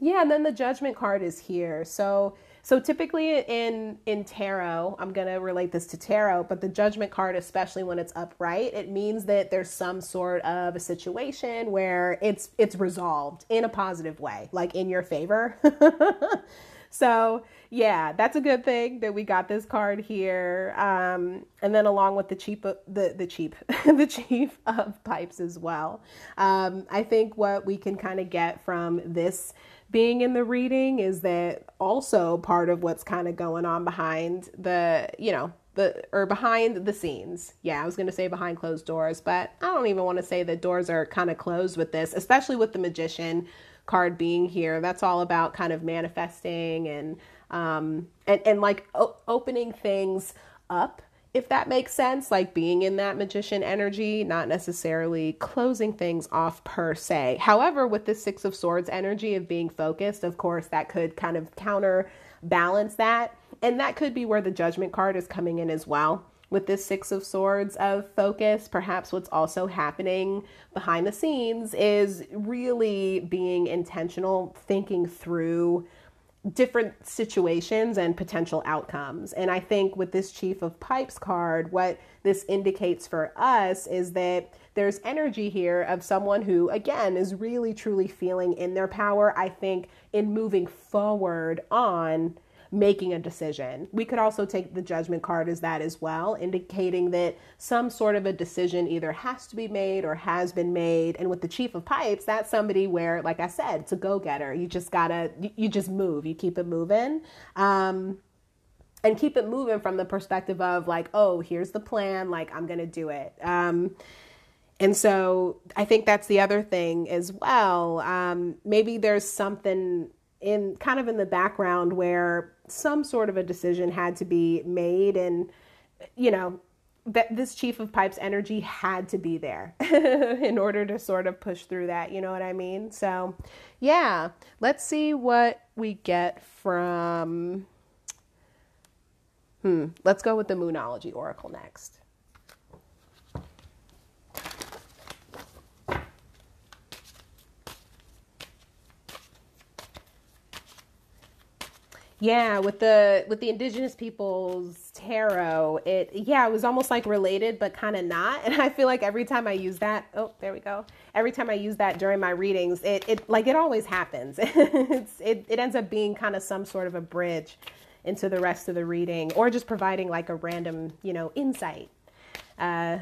Yeah, and then the judgment card is here. So so typically in in tarot, I'm going to relate this to tarot, but the judgment card especially when it's upright, it means that there's some sort of a situation where it's it's resolved in a positive way, like in your favor. so, yeah, that's a good thing that we got this card here. Um, and then along with the cheap the the cheap the chief of pipes as well. Um, I think what we can kind of get from this being in the reading is that also part of what's kind of going on behind the, you know, the or behind the scenes. Yeah, I was going to say behind closed doors, but I don't even want to say that doors are kind of closed with this, especially with the magician card being here. That's all about kind of manifesting and um and and like o- opening things up if that makes sense, like being in that magician energy, not necessarily closing things off per se. However, with the Six of Swords energy of being focused, of course, that could kind of counterbalance that. And that could be where the Judgment card is coming in as well. With this Six of Swords of focus, perhaps what's also happening behind the scenes is really being intentional, thinking through different situations and potential outcomes. And I think with this Chief of Pipes card, what this indicates for us is that there's energy here of someone who, again, is really truly feeling in their power. I think in moving forward on making a decision. We could also take the judgment card as that as well, indicating that some sort of a decision either has to be made or has been made. And with the chief of pipes, that's somebody where, like I said, it's a go getter. You just gotta, you just move, you keep it moving. Um, and keep it moving from the perspective of like, oh, here's the plan, like I'm gonna do it. Um, and so I think that's the other thing as well. Um, maybe there's something in kind of in the background where some sort of a decision had to be made and you know that this chief of pipes energy had to be there in order to sort of push through that you know what i mean? So yeah let's see what we get from hmm let's go with the moonology oracle next Yeah, with the with the indigenous peoples tarot, it yeah, it was almost like related but kind of not. And I feel like every time I use that, oh, there we go. Every time I use that during my readings, it it like it always happens. it's it it ends up being kind of some sort of a bridge into the rest of the reading or just providing like a random, you know, insight. Uh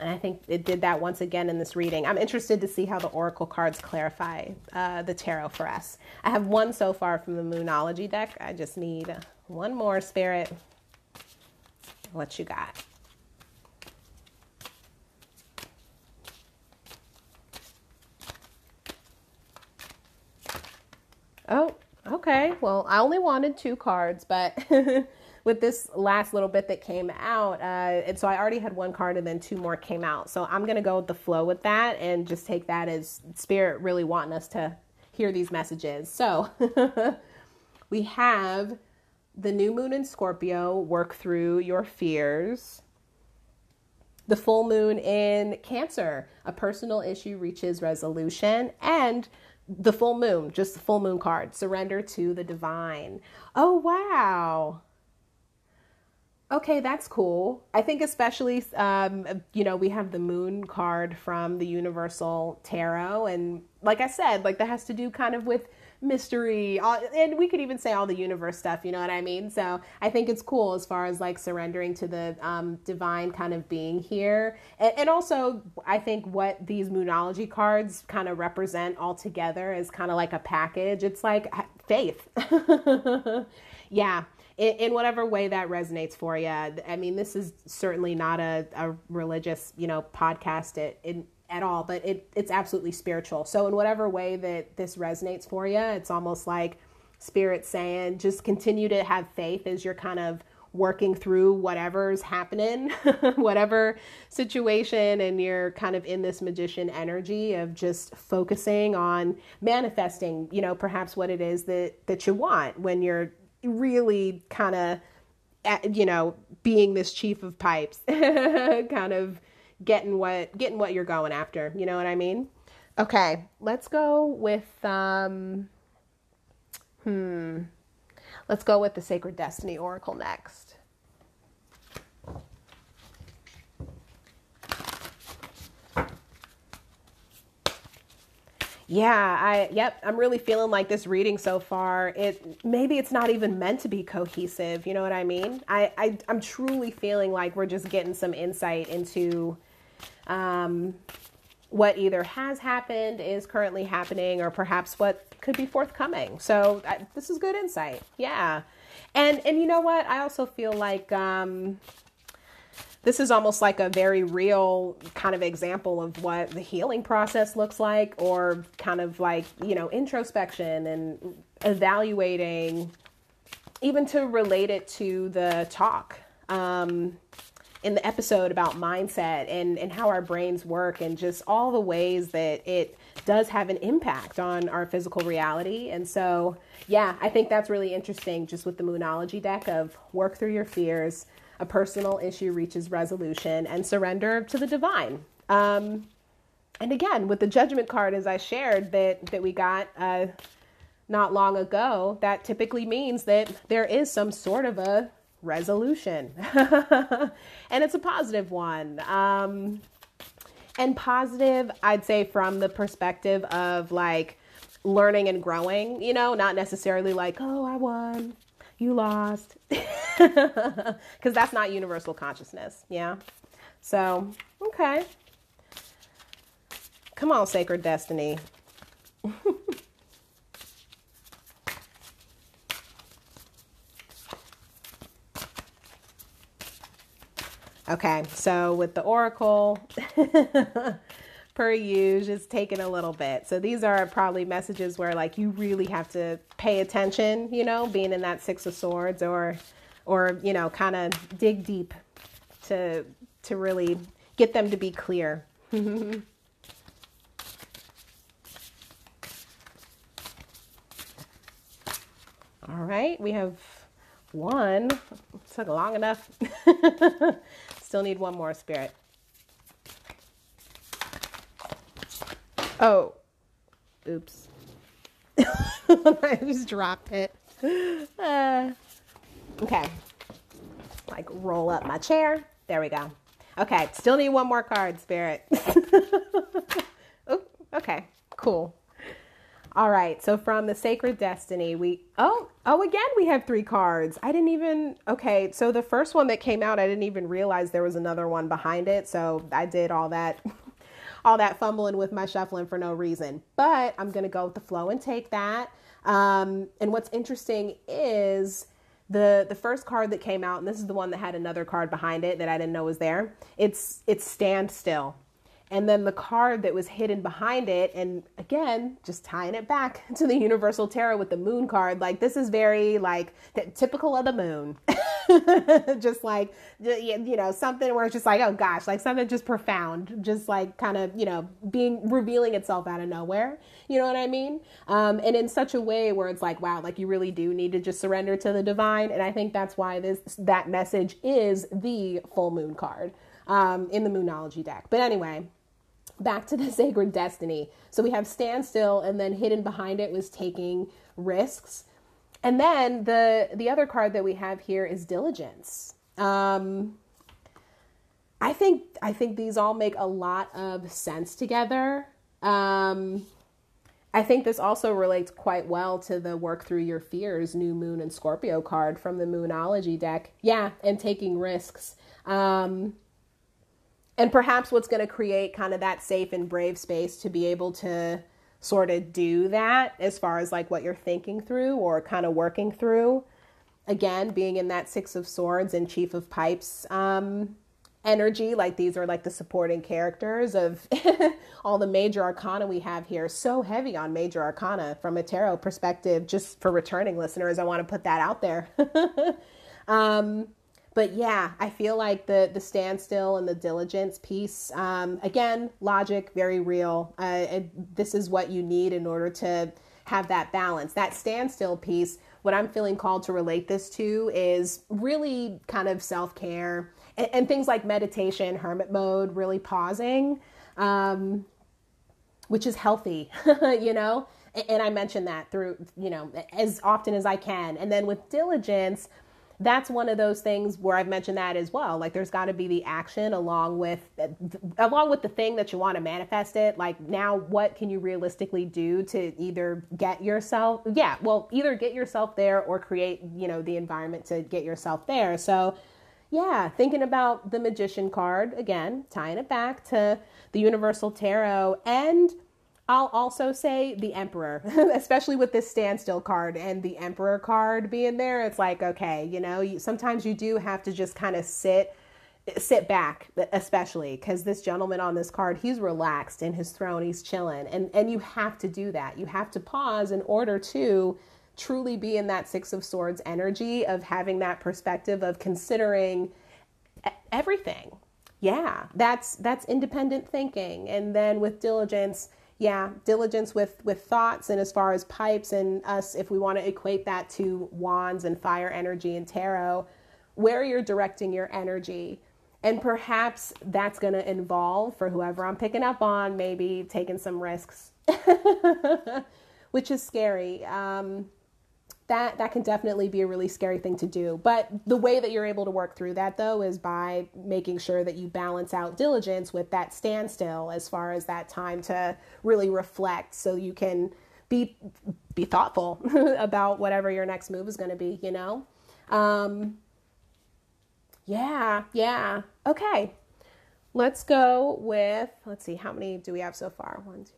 and I think it did that once again in this reading. I'm interested to see how the oracle cards clarify uh, the tarot for us. I have one so far from the Moonology deck. I just need one more, Spirit. What you got? Oh, okay. Well, I only wanted two cards, but with this last little bit that came out, uh, and so I already had one card and then two more came out. So I'm gonna go with the flow with that and just take that as spirit really wanting us to hear these messages. So we have the new moon in Scorpio work through your fears. The full moon in Cancer, a personal issue reaches resolution, and the full moon, just the full moon card, surrender to the divine. Oh, wow. Okay, that's cool. I think especially, um, you know, we have the moon card from the Universal Tarot, and like I said, like that has to do kind of with mystery, and we could even say all the universe stuff. You know what I mean? So I think it's cool as far as like surrendering to the um, divine kind of being here, and, and also I think what these moonology cards kind of represent all together is kind of like a package. It's like faith. yeah in, in, whatever way that resonates for you. I mean, this is certainly not a, a religious, you know, podcast in, at all, but it, it's absolutely spiritual. So in whatever way that this resonates for you, it's almost like spirit saying, just continue to have faith as you're kind of working through whatever's happening, whatever situation, and you're kind of in this magician energy of just focusing on manifesting, you know, perhaps what it is that that you want when you're really kind of, you know, being this chief of pipes, kind of getting what getting what you're going after. You know what I mean? Okay, let's go with um hmm. Let's go with the Sacred Destiny Oracle next. Yeah, I yep, I'm really feeling like this reading so far. It maybe it's not even meant to be cohesive, you know what I mean? I, I I'm truly feeling like we're just getting some insight into um what either has happened, is currently happening, or perhaps what could be forthcoming. So I, this is good insight. Yeah, and and you know what? I also feel like um, this is almost like a very real kind of example of what the healing process looks like, or kind of like you know introspection and evaluating, even to relate it to the talk. Um, in the episode about mindset and, and how our brains work and just all the ways that it does have an impact on our physical reality. And so, yeah, I think that's really interesting just with the Moonology deck of work through your fears, a personal issue reaches resolution, and surrender to the divine. Um, and again, with the judgment card, as I shared, that, that we got uh, not long ago, that typically means that there is some sort of a resolution. and it's a positive one. Um, and positive, I'd say, from the perspective of like learning and growing, you know, not necessarily like, oh, I won, you lost. Because that's not universal consciousness. Yeah. So, okay. Come on, sacred destiny. Okay, so with the Oracle, per usual, it's taking a little bit. So these are probably messages where like you really have to pay attention, you know, being in that Six of Swords, or, or you know, kind of dig deep to to really get them to be clear. All right, we have one. It took long enough. Still need one more spirit. Oh, oops. I just dropped it. Uh, okay. Like roll up my chair. There we go. Okay, still need one more card, spirit. oh, okay, cool. All right, so from the Sacred Destiny, we oh oh again we have three cards. I didn't even okay. So the first one that came out, I didn't even realize there was another one behind it. So I did all that, all that fumbling with my shuffling for no reason. But I'm gonna go with the flow and take that. Um, and what's interesting is the the first card that came out, and this is the one that had another card behind it that I didn't know was there. It's it's stand still and then the card that was hidden behind it and again just tying it back to the universal tarot with the moon card like this is very like typical of the moon. Just like you know something where it's just like oh gosh like something just profound just like kind of you know being revealing itself out of nowhere. You know what i mean? Um, and in such a way where it's like wow like you really do need to just surrender to the divine. And i think that's why this that message is the full moon card um, in the moonology deck. But anyway back to the sacred destiny. So we have standstill, and then hidden behind it was taking risks. And then the the other card that we have here is diligence. Um, I think I think these all make a lot of sense together. Um, I think this also relates quite well to the work through your fears, new moon and Scorpio card from the Moonology deck. Yeah, and taking risks. Um, and perhaps what's going to create kind of that safe and brave space to be able to sort of do that as far as like what you're thinking through or kind of working through. Again being in that six of swords and chief of pipes um, energy like these are like the supporting characters of all the major arcana we have here. So heavy on major arcana from a tarot perspective just for returning listeners i want to put that out there. Um, but yeah, I feel like the the standstill and the diligence piece. Um, again, logic, very real. Uh, this is what you need in order to have that balance. That standstill piece. What I'm feeling called to relate this to is really kind of self care and, and, things like meditation, hermit mode, really pausing. Um, which is healthy, you know? And I mention that through, you know, as often as I can. And then with diligence, that's one of those things where I've mentioned that as well. Like there's got to be the action along with along with the thing that you want to manifest it. Like now what can you realistically do to either get yourself yeah, well, either get yourself there or create, you know, the environment to get yourself there. So yeah, thinking about the magician card again, tying it back to the universal tarot and I'll also say the Emperor, especially with this standstill card and the Emperor card being there. It's like, okay, you know, sometimes you do have to just kind of sit sit back especially because this gentleman on this card he's relaxed in his throne he's chilling and and you have to do that you have to pause in order to truly be in that six of swords energy of having that perspective of considering everything yeah that's that's independent thinking and then with diligence yeah, diligence with with thoughts and as far as pipes and us, if we want to equate that to wands and fire energy and tarot, where you're directing your energy. And perhaps that's going to involve, for whoever I'm picking up on, maybe taking some risks, which is scary. Um, that that can definitely be a really scary thing to do. But the way that you're able to work through that though is by making sure that you balance out diligence with that standstill as far as that time to really reflect so you can be be thoughtful about whatever your next move is going to be, you know? Um yeah, yeah. Okay. Let's go with let's see how many do we have so far? One, two,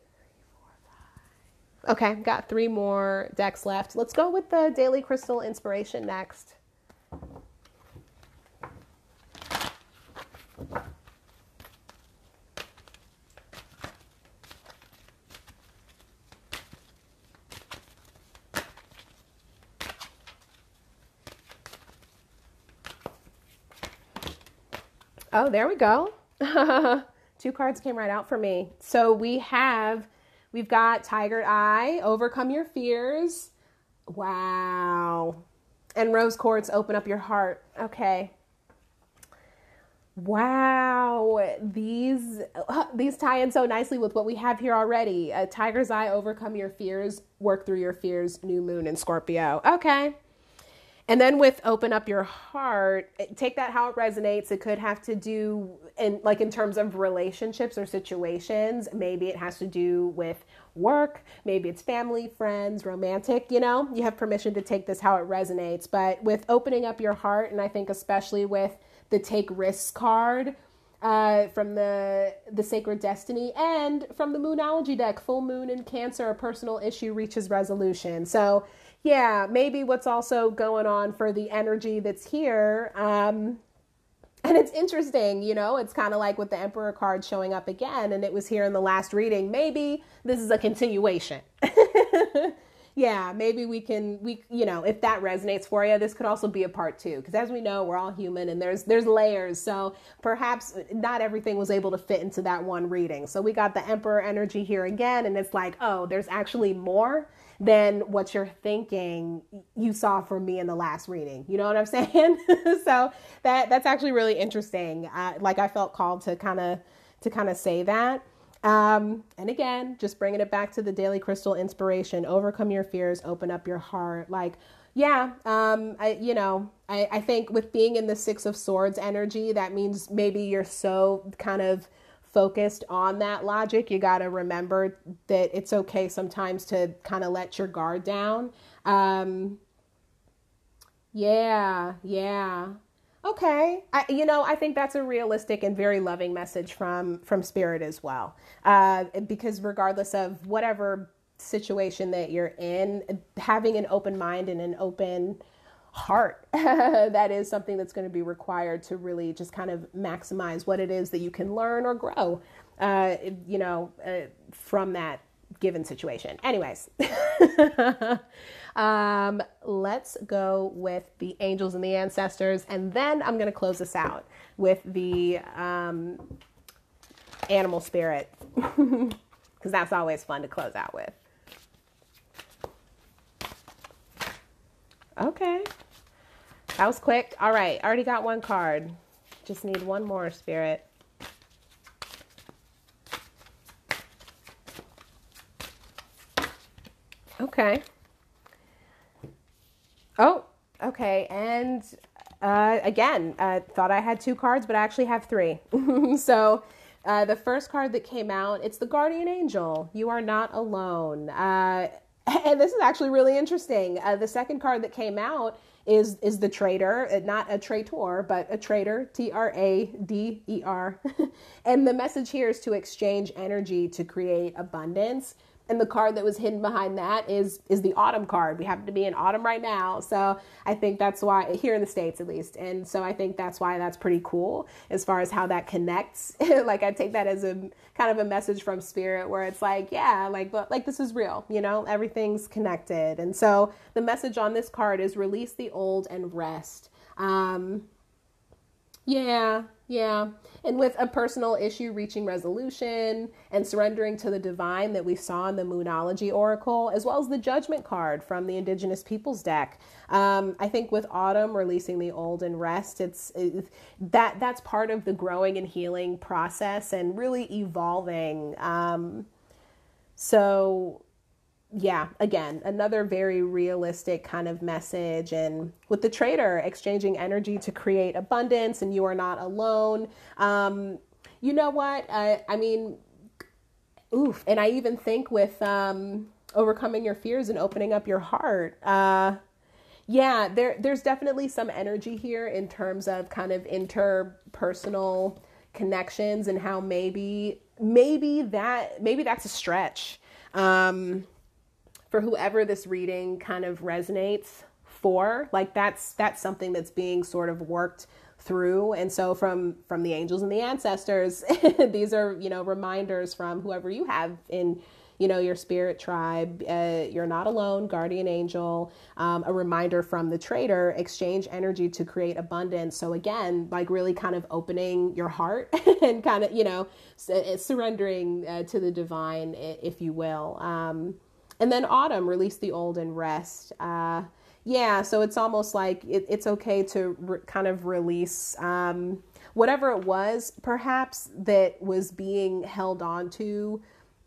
Okay, got three more decks left. Let's go with the Daily Crystal Inspiration next. Oh, there we go. Two cards came right out for me. So we have We've got Tiger Eye, Overcome Your Fears. Wow. And Rose Quartz, Open Up Your Heart. Okay. Wow, these these tie in so nicely with what we have here already. A tiger's eye, overcome your fears, work through your fears. New moon in Scorpio. Okay, and then with open up your heart, take that how it resonates. It could have to do in like in terms of relationships or situations. Maybe it has to do with work, maybe it's family, friends, romantic, you know. You have permission to take this how it resonates, but with opening up your heart and I think especially with the take risks card, uh, from the the sacred destiny and from the moonology deck full moon in cancer a personal issue reaches resolution so yeah, maybe what's also going on for the energy that's here. Um, and it's interesting, you know, it's kind of like with the Emperor card showing up again, and it was here in the last reading. Maybe this is a continuation. yeah, maybe we can we you know, if that resonates for you, this could also be a part 2 because as we know, we're all human and there's there's layers. So perhaps not everything was able to fit into that one reading. So we got the Emperor energy here again and it's like, "Oh, there's actually more." Than what you're thinking you saw from me in the last reading. You know what I'm saying? so that that's actually really interesting. Uh, like I felt called to kind of to kind of say that. Um, and again, just bringing it back to the daily crystal inspiration: overcome your fears, open up your heart. Like, yeah, um, I, you know, I, I think with being in the Six of Swords energy, that means maybe you're so kind of focused on that logic, you got to remember that it's okay sometimes to kind of let your guard down. Um, yeah, yeah. Okay, I, you know, I think that's a realistic and very loving message from from Spirit as well. Uh, because regardless of whatever situation that you're in, having an open mind and an open heart. That is something that's going to be required to really just kind of maximize what it is that you can learn or grow uh, you know uh, from that given situation. Anyways um, let's go with the angels and the ancestors and then i'm going to close this out with the um, animal spirit because that's always fun to close out with Okay. That was quick. All right. Already got one card. Just need one more, Spirit. Okay. Oh, okay. And uh, again, uh, thought I had two cards, but I actually have three. so uh, the first card that came out, it's the Guardian Angel. You are not alone. Uh, and this is actually really interesting. Uh, the second card that came out is is the trader, uh, not a traitor, but a trader, T R A D E R. and the message here is to exchange energy to create abundance and the card that was hidden behind that is is the autumn card. We happen to be in autumn right now, so I think that's why here in the states at least, and so I think that's why that's pretty cool as far as how that connects. like I take that as a kind of a message from spirit, where it's like, yeah, like like this is real, you know, everything's connected, and so the message on this card is release the old and rest. Um, yeah, yeah. And with a personal issue reaching resolution and surrendering to the divine that we saw in the Moonology Oracle, as well as the Judgment card from the Indigenous Peoples deck. Um, I think with Autumn releasing the old and rest, it's it, that that's part of the growing and healing process and really evolving. Um, so yeah, again, another very realistic kind of message. And with the trader exchanging energy to create abundance and you are not alone. Um, you know what? I, I mean, oof. And I even think with um, overcoming your fears and opening up your heart. Uh, yeah, there, there's definitely some energy here in terms of kind of interpersonal connections and how maybe, maybe that, maybe that's a stretch. Um, for whoever this reading kind of resonates for like that's that's something that's being sort of worked through. And so from from the angels and the ancestors these are you know reminders from whoever you have in you know your spirit tribe. Uh, you're not alone guardian angel. Um, a reminder from the trader exchange energy to create abundance. So again like really kind of opening your heart and kind of you know surrendering uh, to the divine if you will. Um, and then autumn, release the old and rest. Uh, yeah, so it's almost like it, it's okay to re- kind of release um, whatever it was, perhaps that was being held on to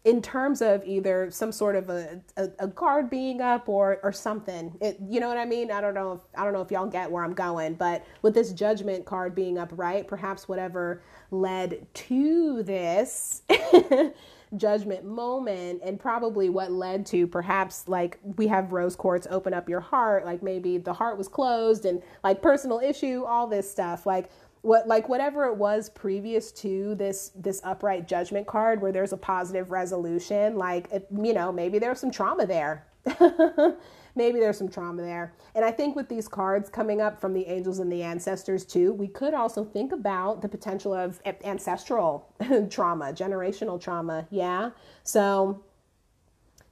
in terms of either some sort of a, a, a, guard being up or or something it, you know what i mean i don't know if i don't know if y'all get where i'm going but with this judgment card being up right perhaps whatever led to this judgment moment and probably what led to perhaps like we have rose quartz open up your heart like maybe the heart was closed and like personal issue all this stuff. Like what like whatever it was previous to this this upright judgment card where there's a positive resolution like it, you know maybe there's some trauma there maybe there's some trauma there. And I think with these cards coming up from the angels and the ancestors too, we could also think about the potential of ancestral trauma, generational trauma. Yeah. So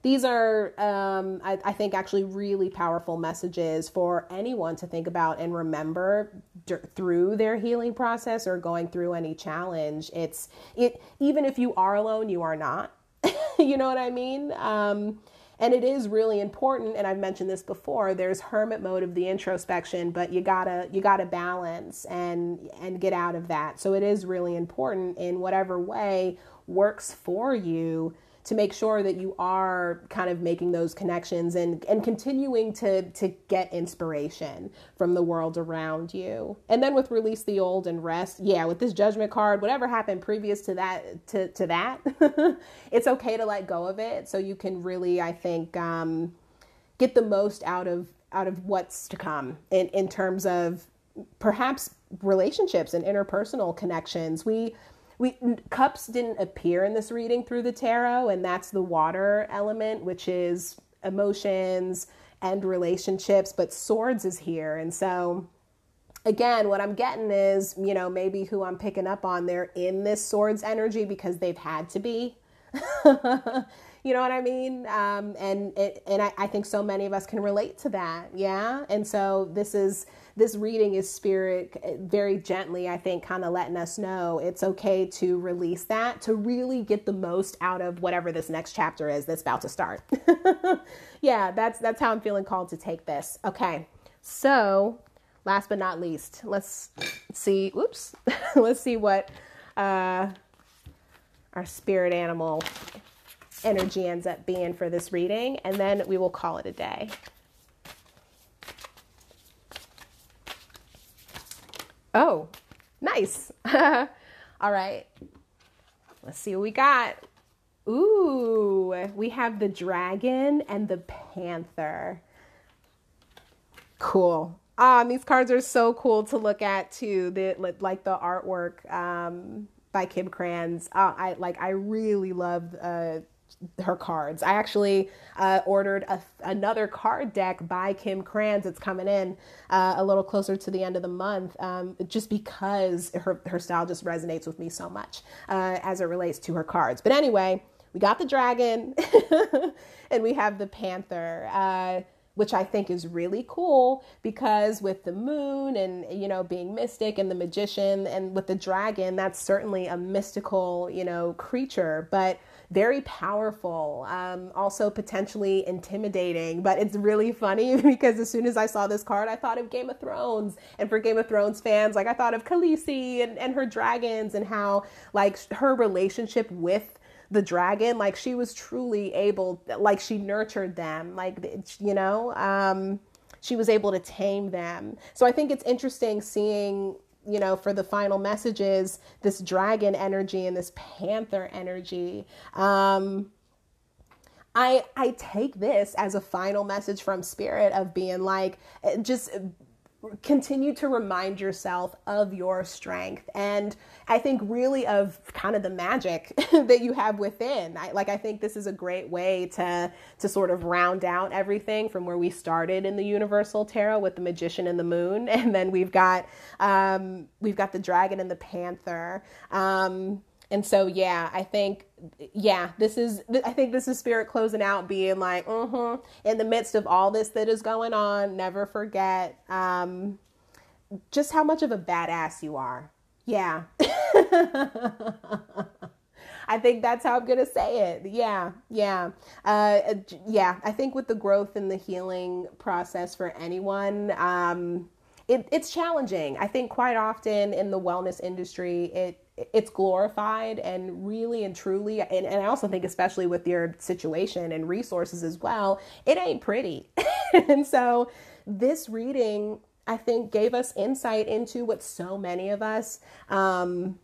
these are, um, I, I, think, actually really powerful messages for anyone to think about and remember d- through their healing process or going through any challenge. It's it even if you are alone, you are not. you know what I mean? Um, and it is really important and i've mentioned this before there's hermit mode of the introspection but you gotta you gotta balance and and get out of that. So it is really important in whatever way works for you to make sure that you are kind of making those connections and, and continuing to, to get inspiration from the world around you. And then with release the old and rest, yeah, with this judgment card, whatever happened previous to that to, to that, it's okay to let go of it. So you can really, I think, um, get the most out of out of what's to come in, in terms of perhaps relationships and interpersonal connections. We we cups didn't appear in this reading through the tarot and that's the water element which is emotions and relationships but swords is here. And so again what i'm getting is you know maybe who i'm picking up on they're in this swords energy because they've had to be you know what I mean? Um, and it, and I, I think so many of us can relate to that. Yeah. And so this is this reading is spirit very gently, I think, kind of letting us know it's okay to release that to really get the most out of whatever this next chapter is that's about to start. yeah, that's that's how I'm feeling called to take this. Okay. So, last but not least, let's see. Whoops. let's see what uh, our spirit animal energy ends up being for this reading, and then we will call it a day. Oh, nice. All right. Let's see what we got. Ooh, we have the dragon and the panther. Cool. Um, these cards are so cool to look at too. The like the artwork um, by Kim Krans. Uh, I like. I really love uh, her cards. I actually uh, ordered a, another card deck by Kim Krans. It's coming in uh, a little closer to the end of the month, um, just because her her style just resonates with me so much uh, as it relates to her cards. But anyway, we got the dragon, and we have the panther. Uh, which I think is really cool because with the moon and you know being mystic and the magician and with the dragon that's certainly a mystical you know creature but very powerful, um, also potentially intimidating. But it's really funny because as soon as I saw this card, I thought of Game of Thrones. And for Game of Thrones fans, like I thought of Khaleesi and, and her dragons and how like her relationship with the dragon like she was truly able like she nurtured them like you know um she was able to tame them so i think it's interesting seeing you know, for the final messages, this dragon energy and this panther energy. Um, I I take this as a final message from spirit of being like just continue to remind yourself of your strength. And i think really of kind of the magic that you have within. I, like i think this is a great way to to sort of round out everything from where we started in the universal tarot with the magician and the moon. And then we've got um, we've got the dragon and the panther. Um, and so, yeah, I think, yeah, this is, I think this is spirit closing out, being like, mm-hmm, in the midst of all this that is going on, never forget um, just how much of a badass you are. Yeah. I think that's how I'm going to say it. Yeah, yeah. Uh, yeah, I think with the growth and the healing process for anyone, um, it, it's challenging. I think quite often in the wellness industry, it it's glorified and really and truly and, and i also think especially with your situation and resources as well it ain't pretty. And so this reading i think gave us insight into what so many of us um,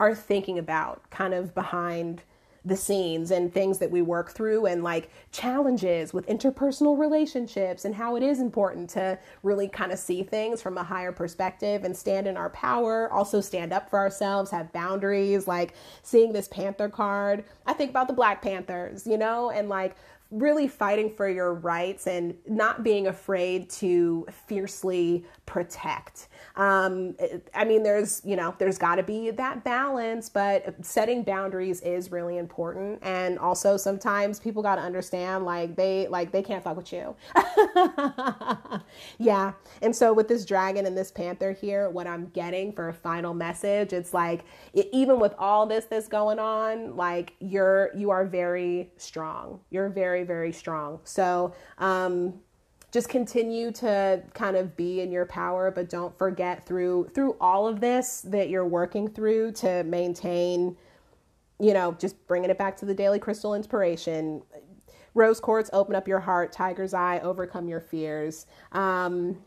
are thinking about kind of behind the scenes and things that we work through and like challenges with interpersonal relationships and how it is important to really kind of see things from a higher perspective and stand in our power, also stand up for ourselves, have boundaries, like seeing this Panther card. I think about the Black Panthers, you know, and like really fighting for your rights and not being afraid to fiercely protect. Um, I mean, there's, you know, there's got to be that balance, but setting boundaries is really important. And also sometimes people got to understand, like, they, like, they can't fuck with you. yeah. And so with this dragon and this panther here, what I'm getting for a final message, it's like, it, even with all this that's going on, like, you're, you are very strong. You're very, very strong. So, um, just continue to kind of be in your power but don't forget through through all of this that you're working through to maintain you know just bringing it back to the daily crystal inspiration. Rose quartz open up your heart. Tiger's eye overcome your fears. Um,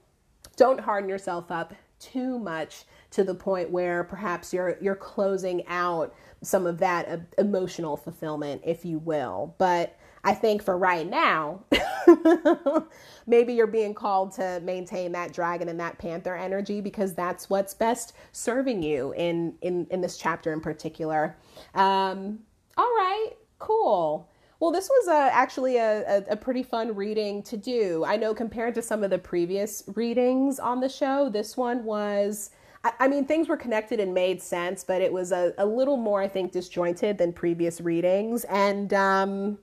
don't harden yourself up too much to the point where perhaps you're you're closing out some of that emotional fulfillment if you will. But i think for right now maybe you're being called to maintain that dragon and that panther energy because that's what's best serving you in in in this chapter in particular. Um, all right, cool. Well, this was a, actually a, a, a, pretty fun reading to do. I know compared to some of the previous readings on the show, this one was, I, I mean, things were connected and made sense, but it was a, a little more, I think, disjointed than previous readings. And, um,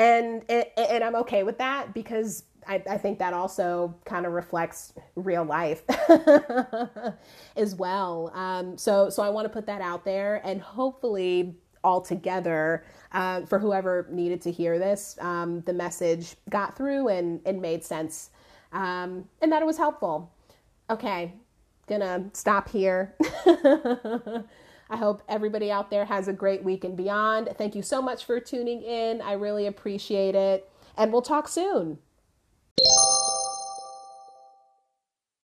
and and I'm okay with that because I, I think that also kind of reflects real life as well. Um, so so I want to put that out there, and hopefully all together uh, for whoever needed to hear this, um, the message got through and and made sense, um, and that it was helpful. Okay, gonna stop here. I hope everybody out there has a great week and beyond. Thank you so much for tuning in. I really appreciate it. And we'll talk soon.